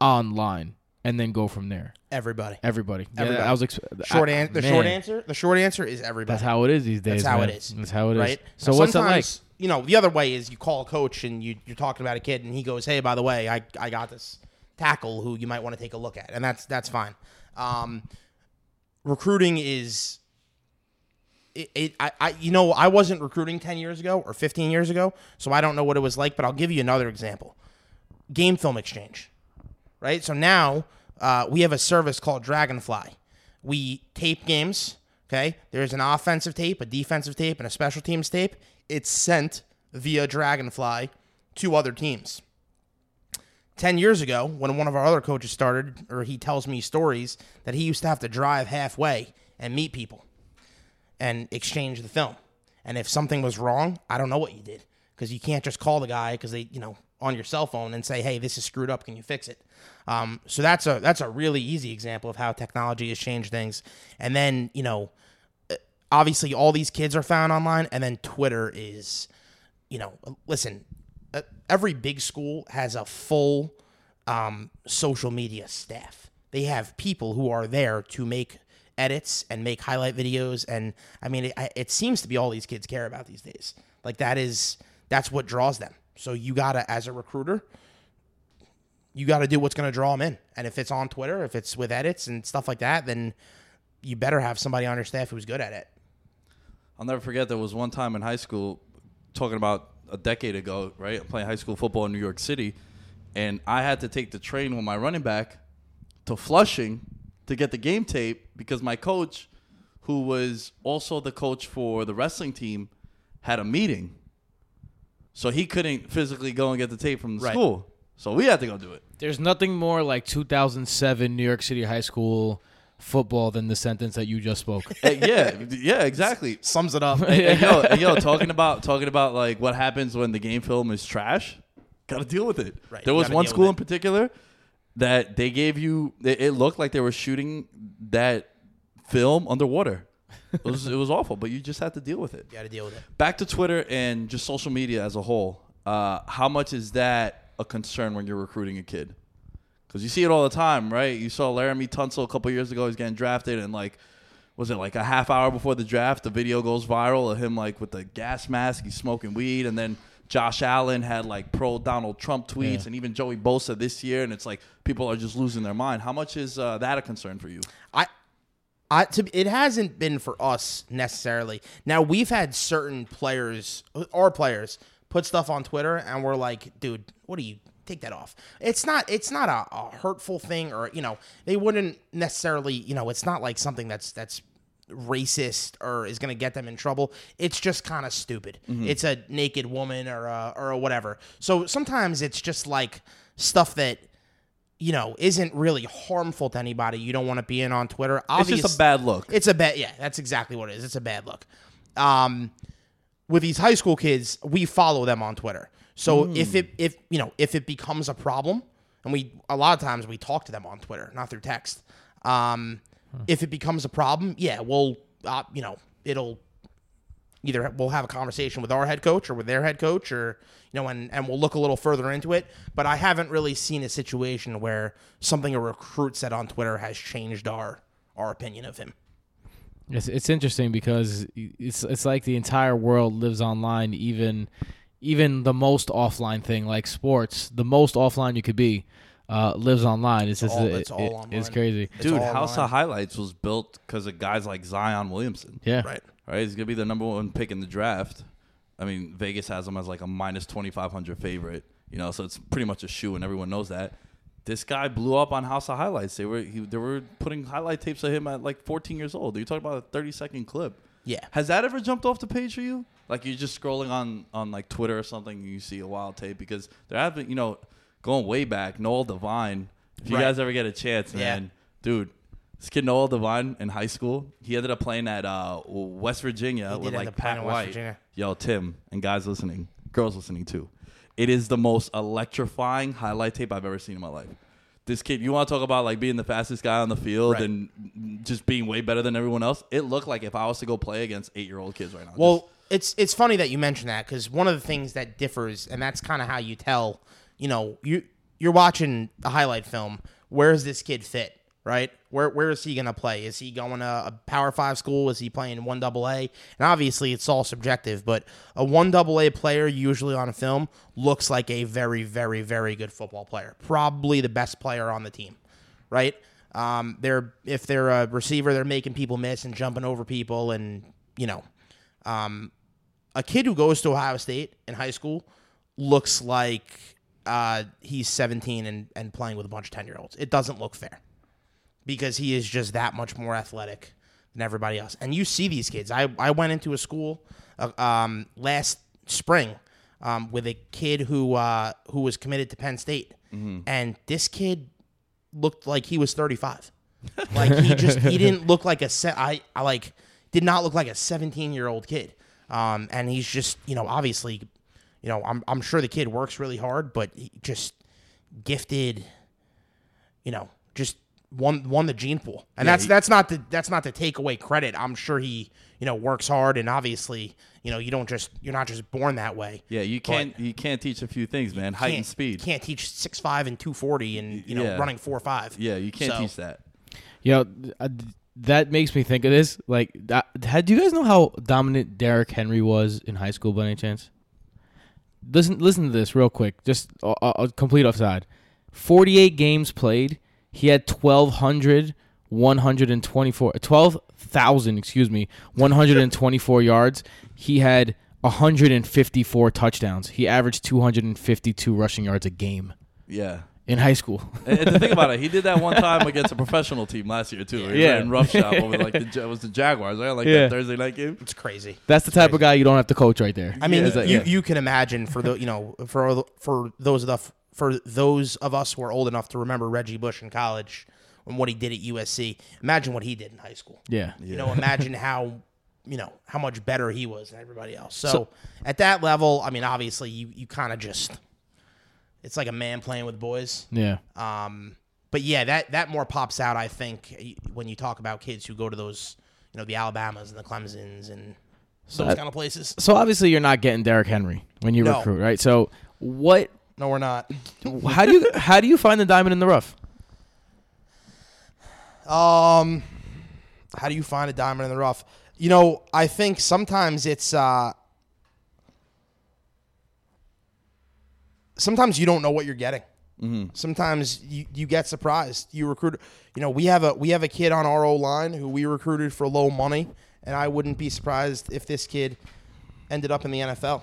online and then go from there? Everybody. Everybody. Yeah, Everybody. I was ex- Short I- an- the man, short answer. The short answer is everybody. That's how it is these days. That's how man. it is. That's how it is. right? So Now, what's that like? You know, the other way is you call a coach and you, you're talking about a kid, and he goes, "Hey, by the way, I, I got this tackle who you might want to take a look at," and that's that's fine. Um, recruiting is. It, it I, I you know I wasn't recruiting 10 years ago or 15 years ago so I don't know what it was like but I'll give you another example game film exchange right so now uh, we have a service called Dragonfly. We tape games. Okay, there's an offensive tape, a defensive tape, and a special teams tape. It's sent via Dragonfly to other teams. 10 years ago, when one of our other coaches started, or he tells me stories that he used to have to drive halfway and meet people and exchange the film. And if something was wrong, I don't know what you did because you can't just call the guy because they, you know, on your cell phone and say, "Hey, this is screwed up. Can you fix it?" Um, so that's a that's a really easy example of how technology has changed things. And then you know, uh, obviously, all these kids are found online, and then Twitter is, you know, listen, uh, every big school has a full um, social media staff. They have people who are there to make edits and make highlight videos, and I mean, it, it seems to be all these kids care about these days. Like that is that's what draws them. So you gotta, as a recruiter, you gotta do what's gonna draw them in. And if it's on Twitter, if it's with edits and stuff like that, then you better have somebody on your staff who's good at it. I'll never forget there was one time in high school, talking about a decade ago, right? playing high school football in New York City, and I had to take the train with my running back to Flushing to get the game tape because my coach, who was also the coach for the wrestling team, had a meeting. So he couldn't physically go and get the tape from the Right. school. So we had to go do it. There's nothing more like 2007 New York City high school football than the sentence that you just spoke. Uh, yeah, yeah, exactly. Sums it up. and, and yo, and yo, talking about talking about like what happens when the game film is trash. Got to deal with it. Right, There was one school in particular that they gave you. It, it looked like they were shooting that film underwater. It was it was awful, but you just had to deal with it. You got to deal with it. Back to Twitter and just social media as a whole. Uh, how much is that a concern when you're recruiting a kid? Because you see it all the time, right? You saw Laremy Tunsil a couple years ago. He's getting drafted, and like, was it like a half hour before the draft? The video goes viral of him like with the gas mask, he's smoking weed, and then Josh Allen had like pro Donald Trump tweets, Yeah. and even Joey Bosa this year, and it's like people are just losing their mind. How much is uh, that a concern for you? I, I to, it hasn't been for us necessarily. Now we've had certain players, our players, put stuff on Twitter, and we're like, dude, what are you? Take that off. It's not. It's not a, a hurtful thing, or you know, they wouldn't necessarily. You know, it's not like something that's that's racist or is going to get them in trouble. It's just kind of stupid. It's a naked woman or a, or a whatever. So sometimes it's just like stuff that you know isn't really harmful to anybody. You don't want to be in on Twitter. It's just a bad look. It's a bad. Yeah, that's exactly what it is. It's a bad look. Um, with these high school kids, we follow them on Twitter. So if it if you know if it becomes a problem, and we a lot of times we talk to them on Twitter, not through text. Um, if it becomes a problem, yeah, we'll uh, you know it'll either we'll have a conversation with our head coach or with their head coach or you know and and we'll look a little further into it but i haven't really seen a situation where something a recruit said on twitter has changed our our opinion of him It's it's interesting because it's it's like the entire world lives online. Even even the most offline thing like sports, the most offline you could be, uh, lives online. It's, just all- it- it's all it- online. it's crazy. It's Dude, all House online. of Highlights was built because of guys like Zion Williamson. Yeah, right right? He's gonna be the number one pick in the draft. I mean, Vegas has him as like a minus twenty five hundred favorite. You know, so it's pretty much a shoe, and everyone knows that. This guy blew up on House of Highlights. They were he, they were putting highlight tapes of him at like fourteen years old. You're talking about a thirty second clip. yeah Has that ever jumped off the page for you? Like you're just scrolling on on like Twitter or something, and you see a wild tape because there have been, you know, going way back, Noel Devine. If you Right. guys ever get a chance, Yeah. man, dude, this kid Noel Devine in high school, he ended up playing at uh, West Virginia with like Pat White. Virginia. Yo, Tim and guys listening, girls listening too. It is the most electrifying highlight tape I've ever seen in my life. This kid, you want to talk about like being the fastest guy on the field Right. and just being way better than everyone else? It looked like if I was to go play against eight year old kids right now. Well, it's it's funny that you mention that because one of the things that differs, and that's kind of how you tell, you know, you you're watching the highlight film. Where is this kid fit? Right? Where where is he gonna play? Is he going to a Power Five school? Is he playing one double A? And obviously, it's all subjective. But a one double A player usually on a film looks like a very very very good football player, probably the best player on the team. Right? Um, they're if they're a receiver, they're making people miss and jumping over people, and you know, um, a kid who goes to Ohio State in high school looks like uh, he's 17 and, and playing with a bunch of 10 year olds. It doesn't look fair. because he is just that much more athletic than everybody else. And you see these kids. I, I went into a school uh, um, last spring um, with a kid who uh, who was committed to Penn State, and this kid looked like he was 35. like he just he didn't look like a se- I, I like did not look like a 17 year old kid. Um, and he's just you know obviously, you know I'm I'm sure the kid works really hard, but he just gifted, you know, just won won the gene pool, and that's he- that's not the that's not to take away credit. I'm sure he you know works hard, and obviously you know you don't just you're not just born that way. Yeah, you can't you can't teach a few things, man. Height and Can't- speed. Can't teach six five and two forty, and you know Yeah. running four five. Yeah, you can't So- teach that. You know, th- uh, that makes me think of this. Like, that, had do you guys know how dominant Derrick Henry was in high school by any chance? Listen, listen to this real quick. Just a, a, a complete offside. Forty-eight games played. He had 1,200, 124, 12,000, excuse me, 124 yards. He had 154 touchdowns. He averaged 252 rushing yards a game Yeah. In high school. And, and to think about it, he did that one time against a professional team last year too. He Yeah. rough roughshop over like the it was the Jaguars, right? Like Yeah. that Thursday night game. It's crazy. That's the type of guy you don't have to coach right there. I mean, It's like, you, yeah. you can imagine for the you know for for those of the, for those of us who are old enough to remember Reggie Bush in college and what he did at USC. Imagine what he did in high school. yeah. You know, imagine how you know how much better he was than everybody else. So, at that level, I mean, obviously, you you kind of just it's like a man playing with boys. Yeah. Um, but yeah, that that more pops out. I think when you talk about kids who go to those, you know, the Alabamas and the Clemsons and those that- kind of places. So obviously you're not getting Derrick Henry when you No. recruit, right? So what? No, we're not. How do you how do you find the diamond in the rough? Um, how do you find a diamond in the rough? You know, I think sometimes it's uh sometimes you don't know what you're getting. Sometimes you, you get surprised. You recruit. You know, we have a we have a kid on our O line who we recruited for low money, and I wouldn't be surprised if this kid ended up in the NFL.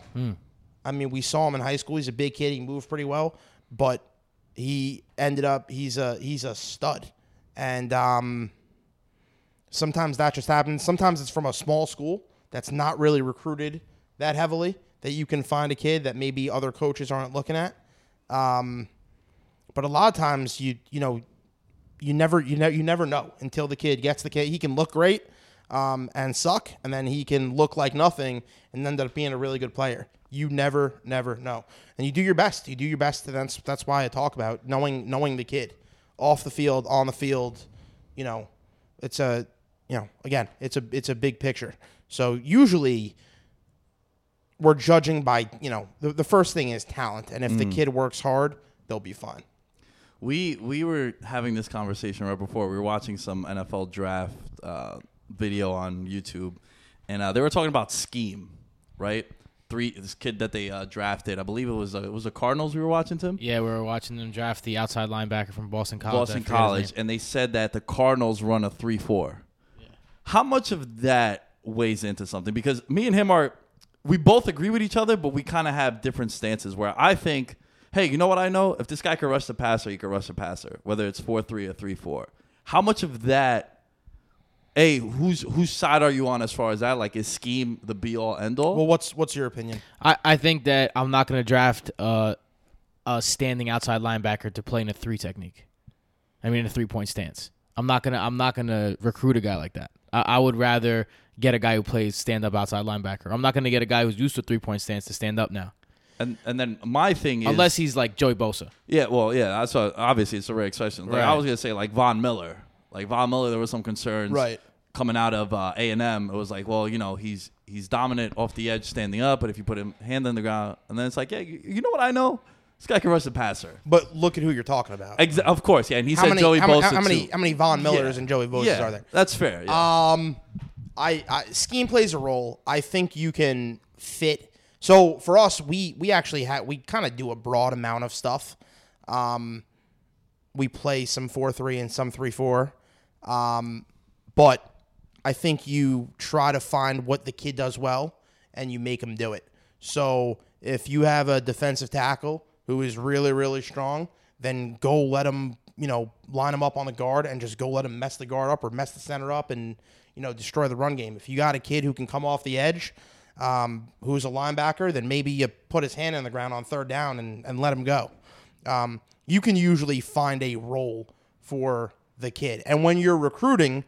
I mean, we saw him in high school. He's a big kid. He moved pretty well, but he ended up he's a he's a stud, and um, sometimes that just happens. Sometimes it's from a small school that's not really recruited that heavily that you can find a kid that maybe other coaches aren't looking at. Um, but a lot of times you you know you never you know you never know until the kid gets the kid. He can look great um, and suck, and then he can look like nothing and end up being a really good player. You never never know, and you do your best. You do your best. And that's that's why I talk about knowing knowing the kid off the field, on the field. You know, it's a you know again it's a it's a big picture. So usually we're judging by you know the, the first thing is talent, and if the kid works hard, they'll be fine. We we were having this conversation right before. We were watching some NFL draft uh, video on YouTube, and uh, they were talking about scheme, right? Three this kid that they uh, drafted. I believe it was uh, it was the Cardinals. We were watching Tim. Yeah, we were watching them draft the outside linebacker from Boston College. Boston College, and they said that the Cardinals run a three-four. Yeah. How much of that weighs into something? Because me and him are, we both agree with each other, but we kind of have different stances. Where I think, hey, you know what I know? If this guy can rush the passer, he can rush the passer, whether it's four-three or three-four. How much of that? Hey, whose whose side are you on as far as that? Like, is scheme the be all end all? Well, what's what's your opinion? I, I think that I'm not going to draft uh, a standing outside linebacker to play in a three technique. I mean, in a three point stance. I'm not gonna. I'm not gonna recruit a guy like that. I, I would rather get a guy who plays stand up outside linebacker. I'm not gonna get a guy who's used to three point stance to stand up now, and and then my thing is unless he's like Joey Bosa. Yeah, well, yeah, that's what, obviously it's a rare exception. Like, I was gonna say like Von Miller, like Von Miller, there was some concerns Right. coming out of uh, A and M. It was like, well, you know, he's he's dominant off the edge, standing up, but if you put him hand on the ground, and then it's like, yeah, you, you know what I know? This guy can rush the passer. But look at who you're talking about. Exa- of course, yeah, and he how said many, Joey how, Bosa many, how many too. how many Von Millers Yeah. and Joey Bosa's yeah, are there? That's fair. Yeah. Um, I, I scheme plays a role. I think you can fit. So for us, we we actually had we kind of do a broad amount of stuff. Um, we play some four three and some three four. Um, but I think you try to find what the kid does well and you make him do it. So if you have a defensive tackle who is really really strong, then go let him you know, line him up on the guard and just go let him mess the guard up or mess the center up and you know destroy the run game. If you got a kid who can come off the edge, um, who's a linebacker, then maybe you put his hand in the ground on third down and, and let him go. Um, you can usually find a role for the kid, and when you're recruiting,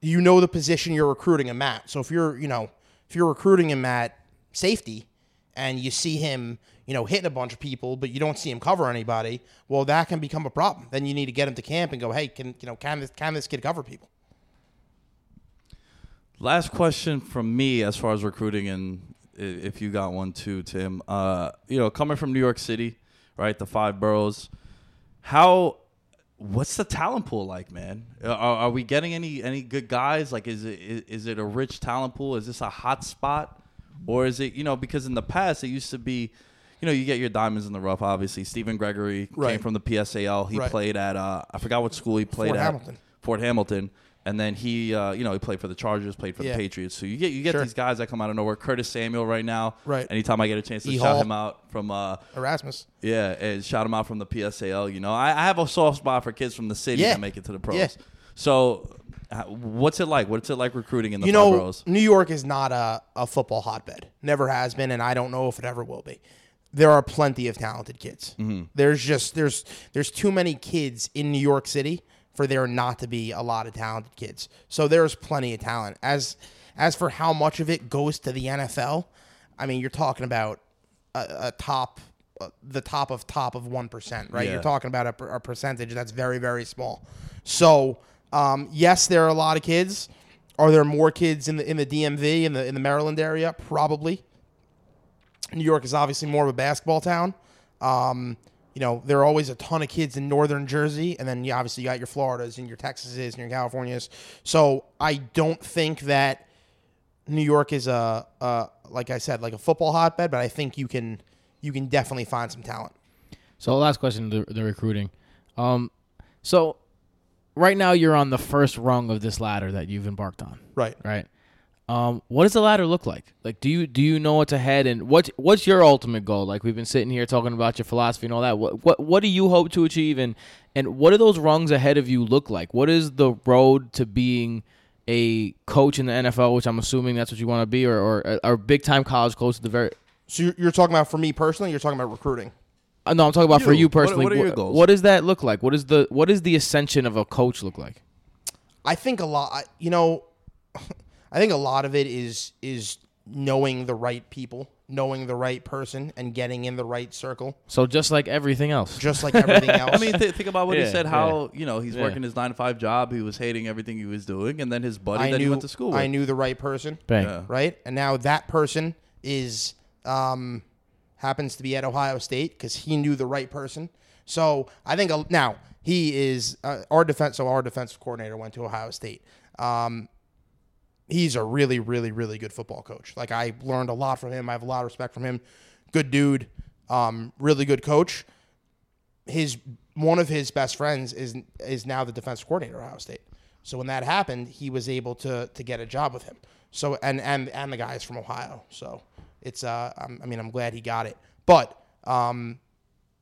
you know the position you're recruiting him at. So if you're you know if you're recruiting him at safety and you see him, you know, hitting a bunch of people, but you don't see him cover anybody, well, that can become a problem. Then you need to get him to camp and go, hey, can you know, can this can this kid cover people? Last question from me as far as recruiting, and if you got one too, Tim. Uh, you know, coming from New York City, right, the five boroughs. How, what's the talent pool like, man? Are, are we getting any any good guys? Like, is it is, is it a rich talent pool? Is this a hot spot, or is it you know because in the past it used to be. You know, you get your diamonds in the rough. Obviously, Stephen Gregory came from the PSAL. He Right. played at uh, I forgot what school he played Fort at. Hamilton. Fort Hamilton, and then he, uh, you know, he played for the Chargers, played for Yeah. the Patriots. So you get you get Sure. these guys that come out of nowhere. Curtis Samuel right now. Right. Anytime I get a chance to shout Hall. him out from, uh, Erasmus. yeah, and shout him out from the PSAL. You know, I, I have a soft spot for kids from the city Yeah. that make it to the pros. Yeah. So, uh, what's it like? What's it like recruiting in the you know, boroughs? New York is not a, a football hotbed. Never has been, and I don't know if it ever will be. There are plenty of talented kids. There's just there's there's too many kids in New York City for there not to be a lot of talented kids. So there's plenty of talent. As as for how much of it goes to the NFL, I mean, you're talking about a, a top uh, the top of top of 1%, right? Yeah. You're talking about a, a percentage that's very very small. So, um, yes, there are a lot of kids. Are there more kids in the in the DMV in the in the Maryland area? Probably. New York is obviously more of a basketball town. Um, you know, there are always a ton of kids in northern Jersey, and then you obviously you got your Floridas and your Texases and your Californias. So I don't think that New York is a, a like I said, like a football hotbed, but I think you can you can definitely find some talent. So last question, the, the recruiting. Um, so right now you're on the first rung of this ladder that you've embarked on, Right. right? Um, what does the ladder look like? Like, do you do you know what's ahead, and what's what's your ultimate goal? Like we've been sitting here talking about your philosophy and all that. What what what do you hope to achieve, and and what do those rungs ahead of you look like? What is the road to being a coach in the NFL, which I'm assuming that's what you want to be, or or, or big time college coach at the very. So you're, you're talking about for me personally. You're talking about recruiting. Uh, no, I'm talking about for You. you What- personally. what are your goals? What does that look like? What is the what is the ascension of a coach look like? I think a lot. You know, I think a lot of it is is knowing the right people, knowing the right person, and getting in the right circle. So just like everything else. Just like everything else. I mean, th- think about what Yeah, he said. How you know he's Yeah. working his nine to five job. He was hating everything he was doing, and then his buddy I that knew he went to school with. I knew the right person. Bang. Yeah. right? And now that person is um, happens to be at Ohio State because he knew the right person. So I think uh, now he is uh, our defense. So our defensive coordinator went to Ohio State. Um, he's a really, really, really good football coach. Like I learned a lot from him. I have a lot of respect from him. Good dude. Um, really good coach. His one of his best friends is is now the defense coordinator at Ohio State. So when that happened, he was able to to get a job with him. So and and and the guy is from Ohio. So it's uh I'm, I mean I'm glad he got it. But um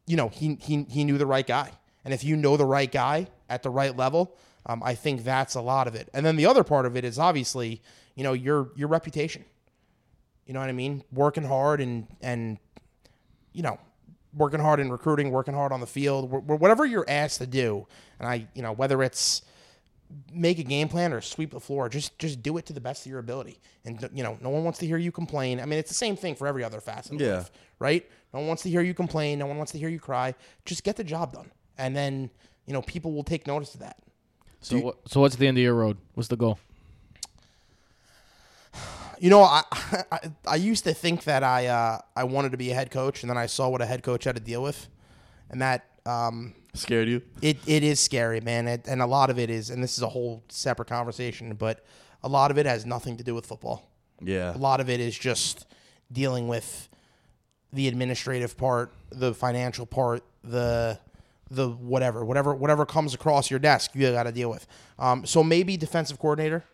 you know he he he knew the right guy. And if you know the right guy at the right level, um, I think that's a lot of it. And then the other part of it is obviously you know your your reputation. You know what I mean? Working hard and and you know working hard in recruiting, working hard on the field, wh- wh- whatever you're asked to do. And I you know whether it's make a game plan or sweep the floor. Just just do it to the best of your ability. And you know, no one wants to hear you complain. I mean, it's the same thing for every other facet of Yeah. life, right? No one wants to hear you complain. No one wants to hear you cry. Just get the job done, and then you know people will take notice of that. So what, so what's the end of your road? What's the goal? You know, I I, I used to think that I uh, I wanted to be a head coach, and then I saw what a head coach had to deal with, and that um, Scared you? it it is scary, man. It, and a lot of it is, and this is a whole separate conversation, but a lot of it has nothing to do with football. Yeah. A lot of it is just dealing with the administrative part, the financial part, the the whatever, whatever, whatever comes across your desk, you got to deal with. Um, so maybe defensive coordinator.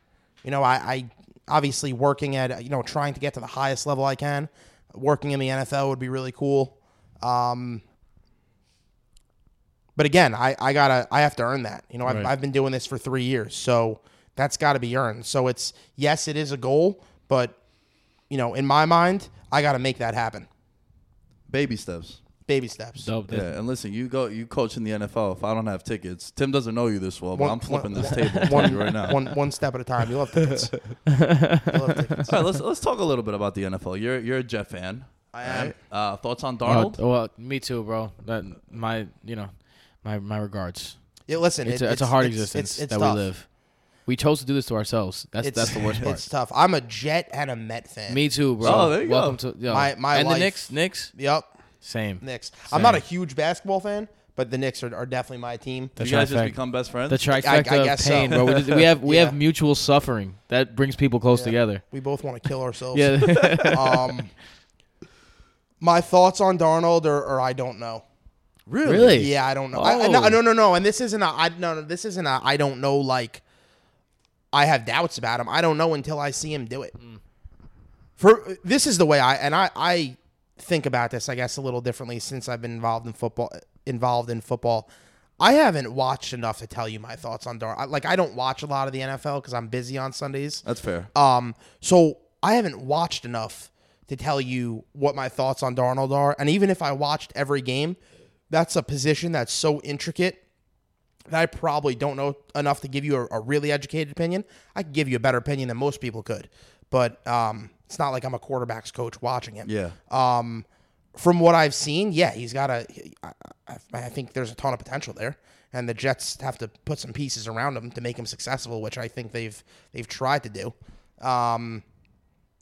You know, I, I obviously working at you know trying to get to the highest level I can. Working in the NFL would be really cool. Um, But again, I, I gotta I have to earn that. You know, I've, Right. I've been doing this for three years, so that's got to be earned. So it's yes, it is a goal, but you know, in my mind, I got to make that happen. Baby steps. Baby steps. Dope. Yeah, and listen, you go, you coach in the NFL. If I don't have tickets, Tim doesn't know you this well, but One- I'm flipping one- this table and One, you right now. one one step at a time. You love have tickets. You'll tickets. All right, let's let's talk a little bit about the NFL. You're you're a Jet fan. I am. Uh, thoughts on Oh, Darnold? well, me too, bro. That my you know, my my regards. Yeah, listen, It's it- a, it's a hard it's- existence it's- it's that tough. we live. We chose to do this to ourselves. That's It's- that's the worst part. It's tough. I'm a Jet and a Met fan. Me too, bro. Oh, there you Welcome go. to yo. My- my and life- the Knicks. Knicks. Yep. Same. Knicks. I'm not a huge basketball fan, but the Knicks are, are definitely my team. The you guys just trifecta. become best friends? The trifecta I of guess so. pain, bro. We, just- we have we Yeah. have mutual suffering that brings people close together. We both want to kill ourselves. Yeah. Um, my thoughts on Darnold are, are I don't know. really? really? Yeah, I don't know. I, I- no, Oh. no, no, no. And this isn't a. I no, no. This isn't a. I don't know. Like, I have doubts about him. I don't know until I see him do it. For this is the way I and I I think about this. I guess a little differently since I've been involved in football. Involved in football. I haven't watched enough to tell you my thoughts on Darnold. Like, I don't watch a lot of the NFL because I'm busy on Sundays. That's fair. Um, so I haven't watched enough to tell you what my thoughts on Darnold are. And even if I watched every game, that's a position that's so intricate that I probably don't know enough to give you a, a really educated opinion. I could give you a better opinion than most people could, but um, it's not like I'm a quarterbacks coach watching him. yeah. Um, from what I've seen, yeah, he's got a. I, I, I think there's a ton of potential there, and the Jets have to put some pieces around him to make him successful, which I think they've they've tried to do. Um,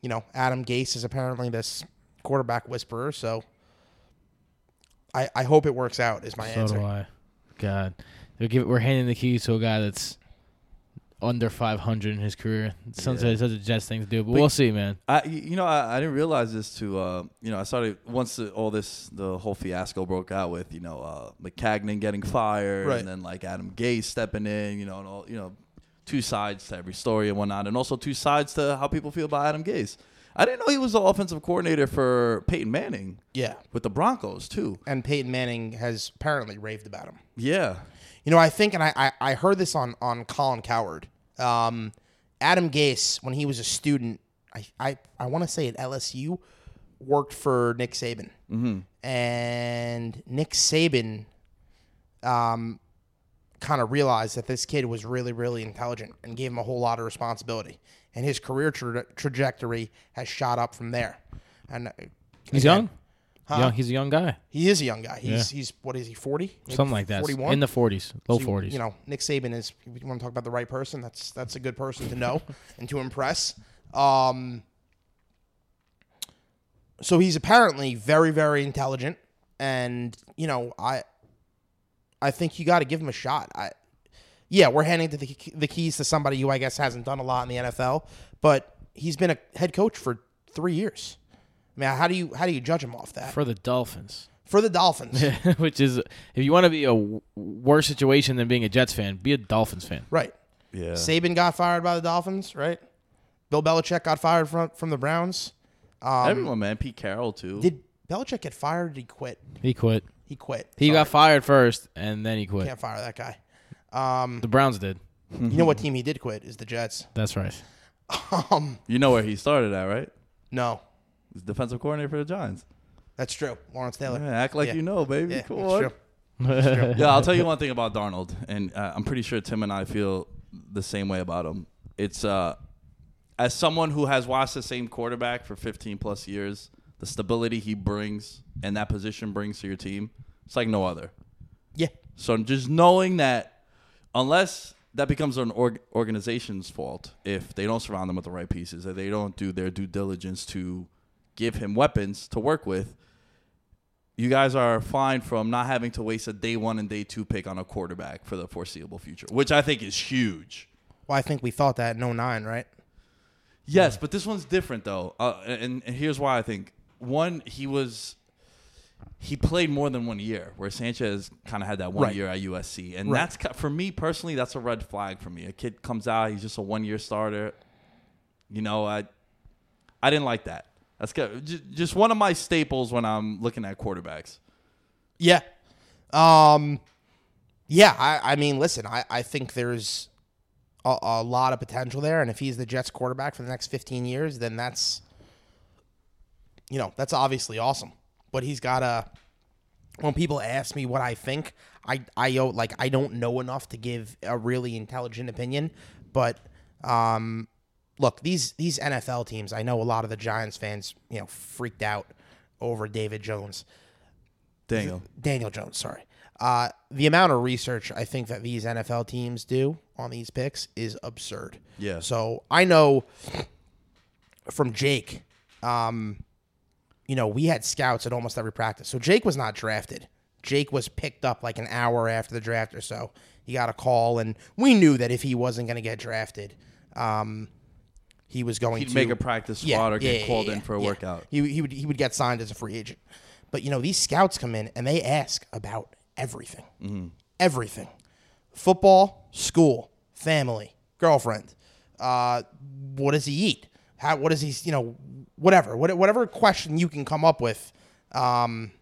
you know, Adam Gase is apparently this quarterback whisperer, so I I hope it works out. Is my So answer. do I. God, we're, give, we're handing the keys to a guy that's under 500 in his career. Sounds Yeah. like such a Jets thing to do, but, we'll see, man. I, you know, I, I didn't realize this to, uh, you know, I started once the, all this, the whole fiasco broke out with, you know, uh, Maccagnan getting fired Right. and then like Adam Gase stepping in, you know, and all, you know, two sides to every story and whatnot, and also two sides to how people feel about Adam Gase. I didn't know he was the offensive coordinator for Peyton Manning Yeah, with the Broncos too. and Peyton Manning has apparently raved about him. Yeah, You know, I think, and I, I, I heard this on, on Colin Cowherd. Um, Adam Gase, when he was a student, I, I, I want to say at LSU, worked for Nick Saban. Mm-hmm. And Nick Saban um, kind of realized that this kid was really, really intelligent and gave him a whole lot of responsibility. And his career tra- trajectory has shot up from there. And uh, He's again, young. Huh? Young. He's a young guy. He is a young guy. He's he's what is he? Forty? Something like that. 41? In the 40s, low So, 40s. You know, Nick Saban is. If you want to talk about the right person, that's that's a good person to know and to impress. Um, so he's apparently very, very intelligent, and you know, I, I think you got to give him a shot. I, yeah, we're handing the the keys to somebody who I guess hasn't done a lot in the NFL, but he's been a head coach for three years. I mean, how do you how do you judge him off that for the Dolphins. for the Dolphins? Which is, if you want to be a w- worse situation than being a Jets fan, be a Dolphins fan. Right. yeah. Saban got fired by the Dolphins, right? Bill Belichick got fired from from the Browns. Um, Everyone, man. Pete Carroll too. Did Belichick get fired? Or did he quit? He quit. He quit. He got fired first, and then he quit. Can't fire that guy. Um, The Browns did. you know what team he did quit is the Jets. That's right. Um, you know where he started at, right? no, He's defensive coordinator for the Giants. that's true. Lawrence Taylor. Yeah, act like Yeah. you know, baby. Yeah, Come that's on. true. yeah, I'll tell you one thing about Darnold, and uh, I'm pretty sure Tim and I feel the same way about him. It's uh, as someone who has watched the same quarterback for 15 plus years, the stability he brings and that position brings to your team, it's like no other. Yeah, So just knowing that, unless that becomes an org- organization's fault if they don't surround them with the right pieces, if they don't do their due diligence to give him weapons to work with, you guys are fine from not having to waste a day one and day two pick on a quarterback for the foreseeable future, which I think is huge. well, I think we thought that in 09, right? Yes, but this one's different though, uh, and, and here's why I think one he was he played more than one year, where Sanchez kind of had that one Right. year at USC, and Right. that's for me personally that's a red flag for me. A kid comes out, he's just a one year starter. You know, I I didn't like that. That's good. Just one of my staples when I'm looking at quarterbacks. Yeah. Um, Yeah, I, I mean, listen, I, I think there's a, a lot of potential there, and if he's the Jets quarterback for the next 15 years, then that's, you know, that's obviously awesome. But he's got a. When people ask me what I think, I I like I don't know enough to give a really intelligent opinion. But um, look, these these NFL teams, I know a lot of the Giants fans, you know, freaked out over David Jones. Daniel. Daniel Jones, sorry. Uh, the amount of research I think that these NFL teams do on these picks is absurd. Yeah. So I know from Jake, um, you know, we had scouts at almost every practice. So Jake was not drafted. Jake was picked up like an hour after the draft or so. He got a call, and we knew that if he wasn't going to get drafted, um, he was going He'd to make a practice squad or get called in for a workout. He, he would he would get signed as a free agent. But you know these scouts come in and they ask about everything, Mm-hmm. everything, football, school, family, girlfriend. Uh, what does he eat? How what does he you know whatever what, whatever question you can come up with, um,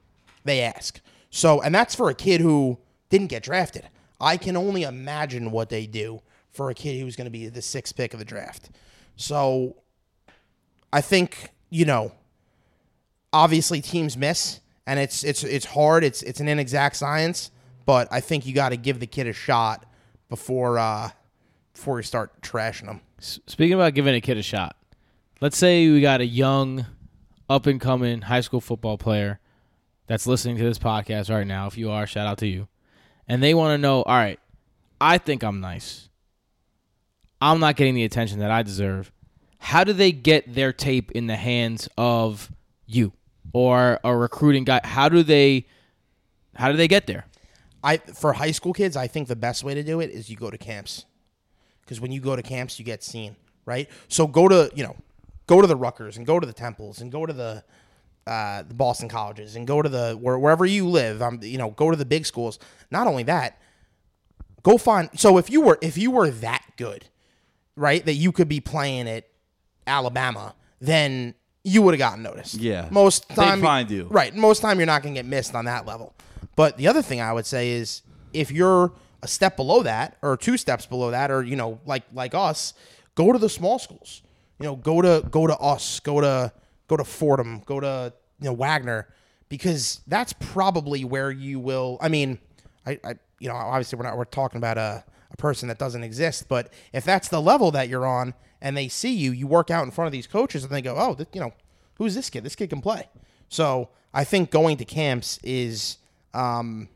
they ask. So and that's for a kid who didn't get drafted. I can only imagine what they do for a kid who's going to be the sixth pick of the draft. So I think you know, obviously teams miss, and it's it's it's hard. It's it's an inexact science, but I think you got to give the kid a shot before uh before you start trashing them. Speaking about giving a kid a shot, let's say we got a young, up and coming high school football player that's listening to this podcast right now. If you are, shout out to you. And they want to know, all right, I think I'm nice. I'm not getting the attention that I deserve. How do they get their tape in the hands of you or a recruiting guy? How do they how do they get there? I for high school kids, I think the best way to do it is you go to camps. Because when you go to camps, you get seen, right? So go to you know, go to the Rutgers and go to the Temples and go to the uh, the Boston colleges and go to the where, wherever you live. Um, you know, go to the big schools. Not only that, go find. So if you were if you were that good, right, that you could be playing at Alabama, then you would have gotten noticed. Yeah. most time time find you. Right, most time you're not going to get missed on that level. But the other thing I would say is if you're a step below that or two steps below that or you know like like us, go to the small schools. You know, go to go to us, go to go to Fordham, go to you know Wagner because that's probably where you will I mean, I, I you know, obviously we're not we're talking about a a person that doesn't exist, but if that's the level that you're on and they see you, you work out in front of these coaches and they go, "Oh, th- you know, who's this kid? This kid can play." So, I think going to camps is um,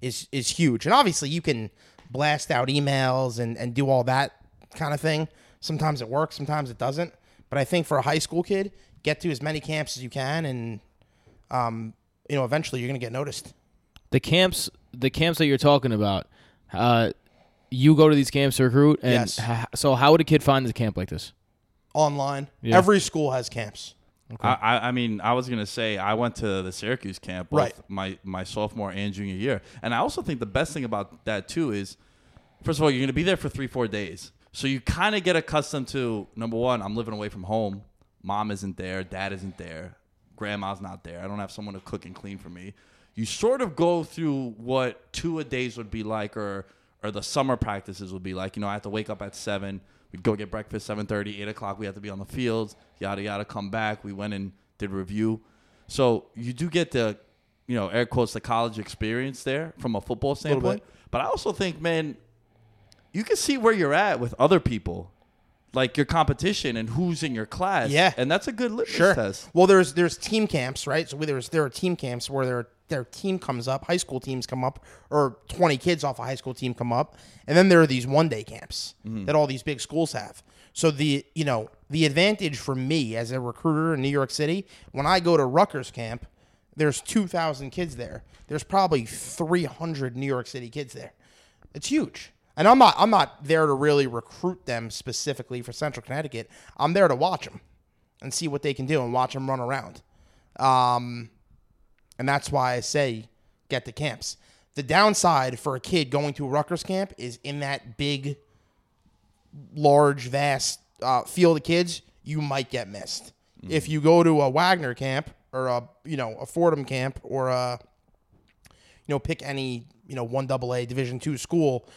is is huge. And obviously, you can blast out emails and and do all that kind of thing. Sometimes it works, sometimes it doesn't. But I think for a high school kid, get to as many camps as you can, and um, you know, eventually you're gonna get noticed. The camps the camps that you're talking about, uh you go to these camps to recruit and Yes. h- so how would a kid find a camp like this? Online, Yeah. every school has camps. I, I I mean, I was gonna say I went to the Syracuse camp both Right. my my sophomore and junior year, and I also think the best thing about that too is, first of all, you're gonna be there for three four days, so you kind of get accustomed to number one, I'm living away from home, mom isn't there, dad isn't there, grandma's not there, I don't have someone to cook and clean for me. You sort of go through what two a days would be like, or or the summer practices would be like. You know, I have to wake up at seven. We'd go get breakfast, 7.30, 8 o'clock. We have to be on the fields, yada, yada, come back. We went and did review. So you do get the, you know, air quotes, the college experience there from a football standpoint. But I also think, man, you can see where you're at with other people, like your competition and who's in your class. Yeah. And that's a good litmus Sure. test. Well, there's there's team camps, right? So there's there are team camps where their their team comes up, high school teams come up, or 20 kids off a high school team come up, and then there are these one day camps that all these big schools have. So the you know the advantage for me as a recruiter in New York City when I go to Rutgers camp, there's 2,000 kids there. There's probably 300 New York City kids there. It's huge. And I'm not I'm not there to really recruit them specifically for Central Connecticut. I'm there to watch them and see what they can do and watch them run around. Um, and that's why I say get the camps. The downside for a kid going to a Rutgers camp is in that big, large, vast uh, field of kids, you might get missed. If you go to a Wagner camp or a you know a Fordham camp or a you know pick any you know one double A Division two school,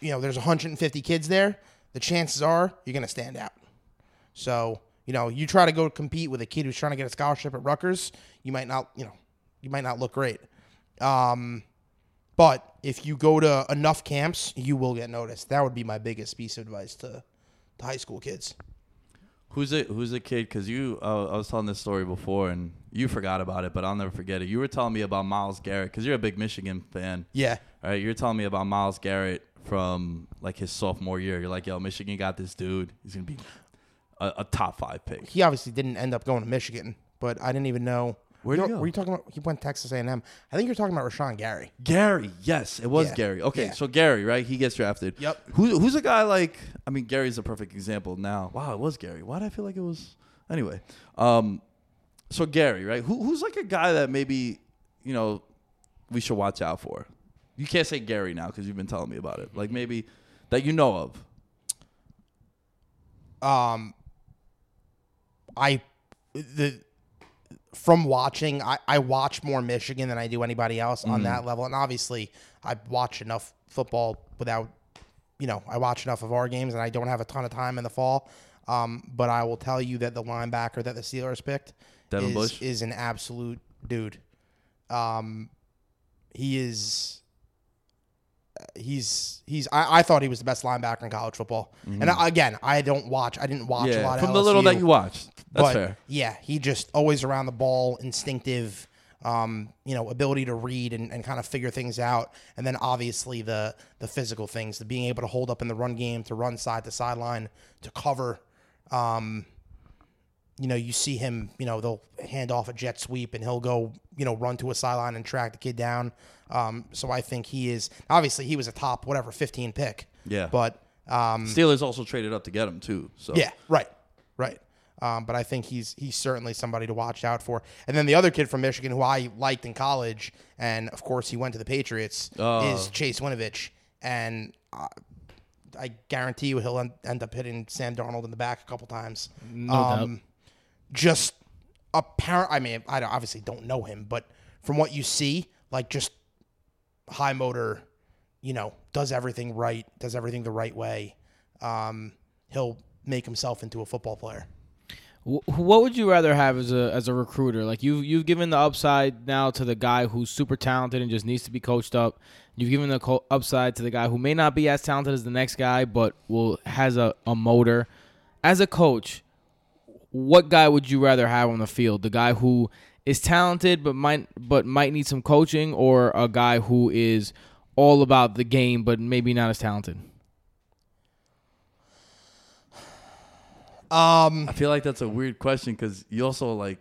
you know there's 150 kids there. The chances are you're gonna stand out. So you know you try to go compete with a kid who's trying to get a scholarship at Rutgers, you might not you know you might not look great. Um, but if you go to enough camps, you will get noticed. That would be my biggest piece of advice to, to high school kids. Who's it? Who's the kid? Because you, uh, I was telling this story before, and you forgot about it, but I'll never forget it. You were telling me about Myles Garrett because you're a big Michigan fan. Yeah. All right, you're telling me about Myles Garrett from like his sophomore year. You're like, yo, Michigan got this dude. He's gonna be a, a top five pick. He obviously didn't end up going to Michigan, but I didn't even know. You go? Were you talking about? He went to Texas A&M. I think you're talking about Rashan Gary. Gary, yes, it was Yeah. Gary. Okay, Yeah. so Gary, right? He gets drafted. Yep. Who, who's a guy like? I mean, Gary's a perfect example now. Wow, it was Gary. Why did I feel like it was? Anyway, um, so Gary, right? Who, who's like a guy that maybe you know we should watch out for? You can't say Gary now because you've been telling me about it. Like maybe that you know of. Um, I the from watching, I, I watch more Michigan than I do anybody else on that level, and obviously I watch enough football without, you know, I watch enough of our games, and I don't have a ton of time in the fall. Um, but I will tell you that the linebacker that the Steelers picked Devin is, Bush? is an absolute dude. Um, he is he's he's I, I thought he was the best linebacker in college football. And I, again, I don't watch I didn't watch a yeah, lot of from the little that you watched. That's but fair. yeah, he just always around the ball, instinctive, um, you know, ability to read and, and kind of figure things out. And then obviously the the physical things, the being able to hold up in the run game, to run side to sideline, to cover. Um, you know, you see him, you know, they'll hand off a jet sweep and he'll go, you know, run to a sideline and track the kid down. Um, so I think he is obviously he was a top whatever 15 pick. Yeah. But um, Steelers also traded up to get him too. So yeah, right, right. Um, but I think he's he's certainly somebody to watch out for. And then the other kid from Michigan who I liked in college, and of course he went to the Patriots, Oh. is Chase Winovich. And uh, I guarantee you he'll en- end up hitting Sam Darnold in the back a couple times. No um, Just apparent. I mean, I obviously don't know him, but from what you see, like just high motor, you know, does everything right, does everything the right way. Um, he'll make himself into a football player. What would you rather have as a as a recruiter? Like you you've given the upside now to the guy who's super talented and just needs to be coached up. You've given the co- upside to the guy who may not be as talented as the next guy, but will has a, a motor. As a coach, what guy would you rather have on the field? The guy who is talented but might but might need some coaching, or a guy who is all about the game but maybe not as talented? Um, I feel like that's a weird question because you also like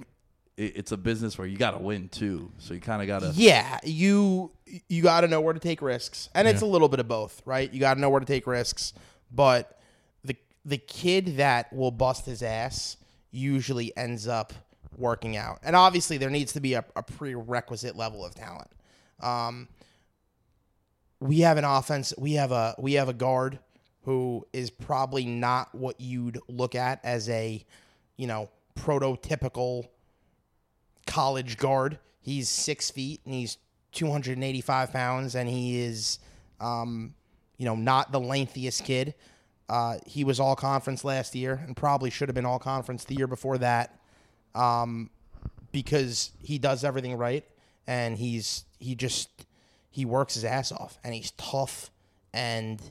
it, it's a business where you got to win too. So you kind of got to. yeah, you you got to know where to take risks, and it's a little bit of both, right? You got to know where to take risks, but the the kid that will bust his ass usually ends up working out, and obviously there needs to be a, a prerequisite level of talent. Um, we have an offense. We have a we have a guard who is probably not what you'd look at as a, you know, prototypical college guard. He's six feet and he's 285 pounds, and he is, um, you know, not the lengthiest kid. Uh, he was all conference last year and probably should have been all conference the year before that, um, because he does everything right and he's he just he works his ass off and he's tough and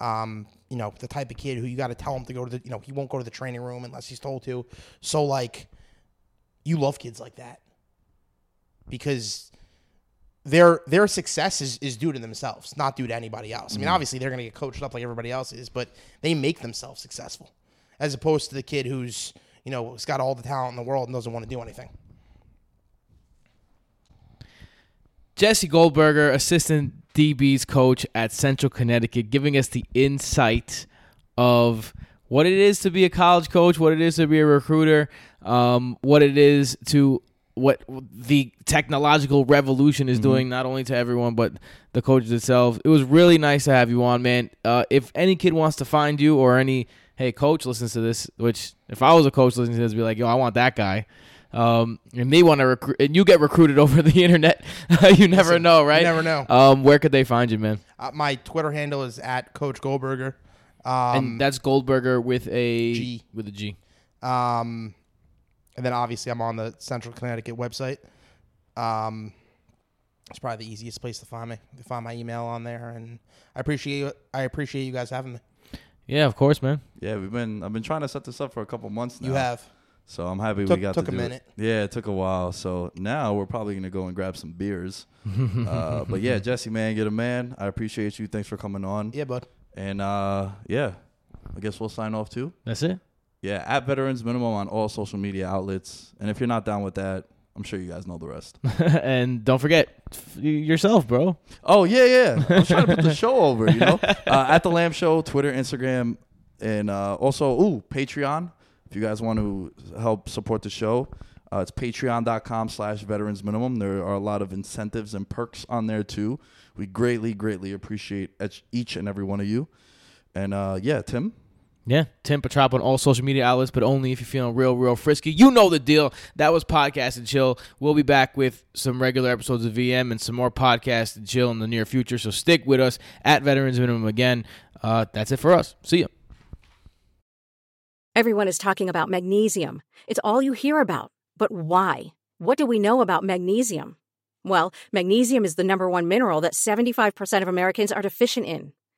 um, you know the type of kid who you got to tell him to go to the you know he won't go to the training room unless he's told to. So like, you love kids like that because their their success is, is due to themselves, not due to anybody else. I mean, obviously they're going to get coached up like everybody else is, but they make themselves successful, as opposed to the kid who's you know has got all the talent in the world and doesn't want to do anything. Jesse Goldberger, assistant DB's coach at Central Connecticut, giving us the insight of what it is to be a college coach, what it is to be a recruiter, um, what it is to what the technological revolution is doing not only to everyone but the coaches itself. It was really nice to have you on, man. Uh, if any kid wants to find you or any hey coach listens to this, which if I was a coach listening to this, I'd be like, yo, I want that guy. Um, and they want to recruit, and you get recruited over the internet. you never Listen, know, you right? never know. Um, where could they find you, man? Uh, my Twitter handle is at Coach Goldberger. Um, and that's Goldberger with a G. with a G. Um, and then obviously I'm on the Central Connecticut website. Um, it's probably the easiest place to find me. You can find my email on there, and I appreciate you. I appreciate you guys having me. Yeah, of course, man. Yeah, we've been. I've been trying to set this up for a couple months now. You have. So I'm happy Took- we got took to a do minute. it. Took a minute. Yeah, it took a while. So now we're probably gonna go and grab some beers. uh, but yeah, Jesse, man, get a man. I appreciate you. Thanks for coming on. Yeah, bud. And uh, yeah, I guess we'll sign off too. That's it. Yeah, at Veterans Minimum on all social media outlets. And if you're not down with that, I'm sure you guys know the rest. and don't forget f- yourself, bro. Oh yeah, yeah. I'm trying to put the show over. You know, uh, at the Lamb Show, Twitter, Instagram, and uh, also ooh Patreon. If you guys want to help support the show, uh, it's Patreon.com/slash Veterans Minimum. There are a lot of incentives and perks on there too. We greatly, greatly appreciate each- each and every one of you. And uh, yeah, Tim. Yeah, Tim Petrop on all social media outlets, but only if you're feeling real, real frisky. You know the deal. That was Podcast and Chill. We'll be back with some regular episodes of VM and some more Podcast and Chill in the near future. So stick with us at Veterans Minimum again. Uh, that's it for us. See ya. Everyone is talking about magnesium. It's all you hear about. But why? What do we know about magnesium? Well, magnesium is the number one mineral that 75% of Americans are deficient in.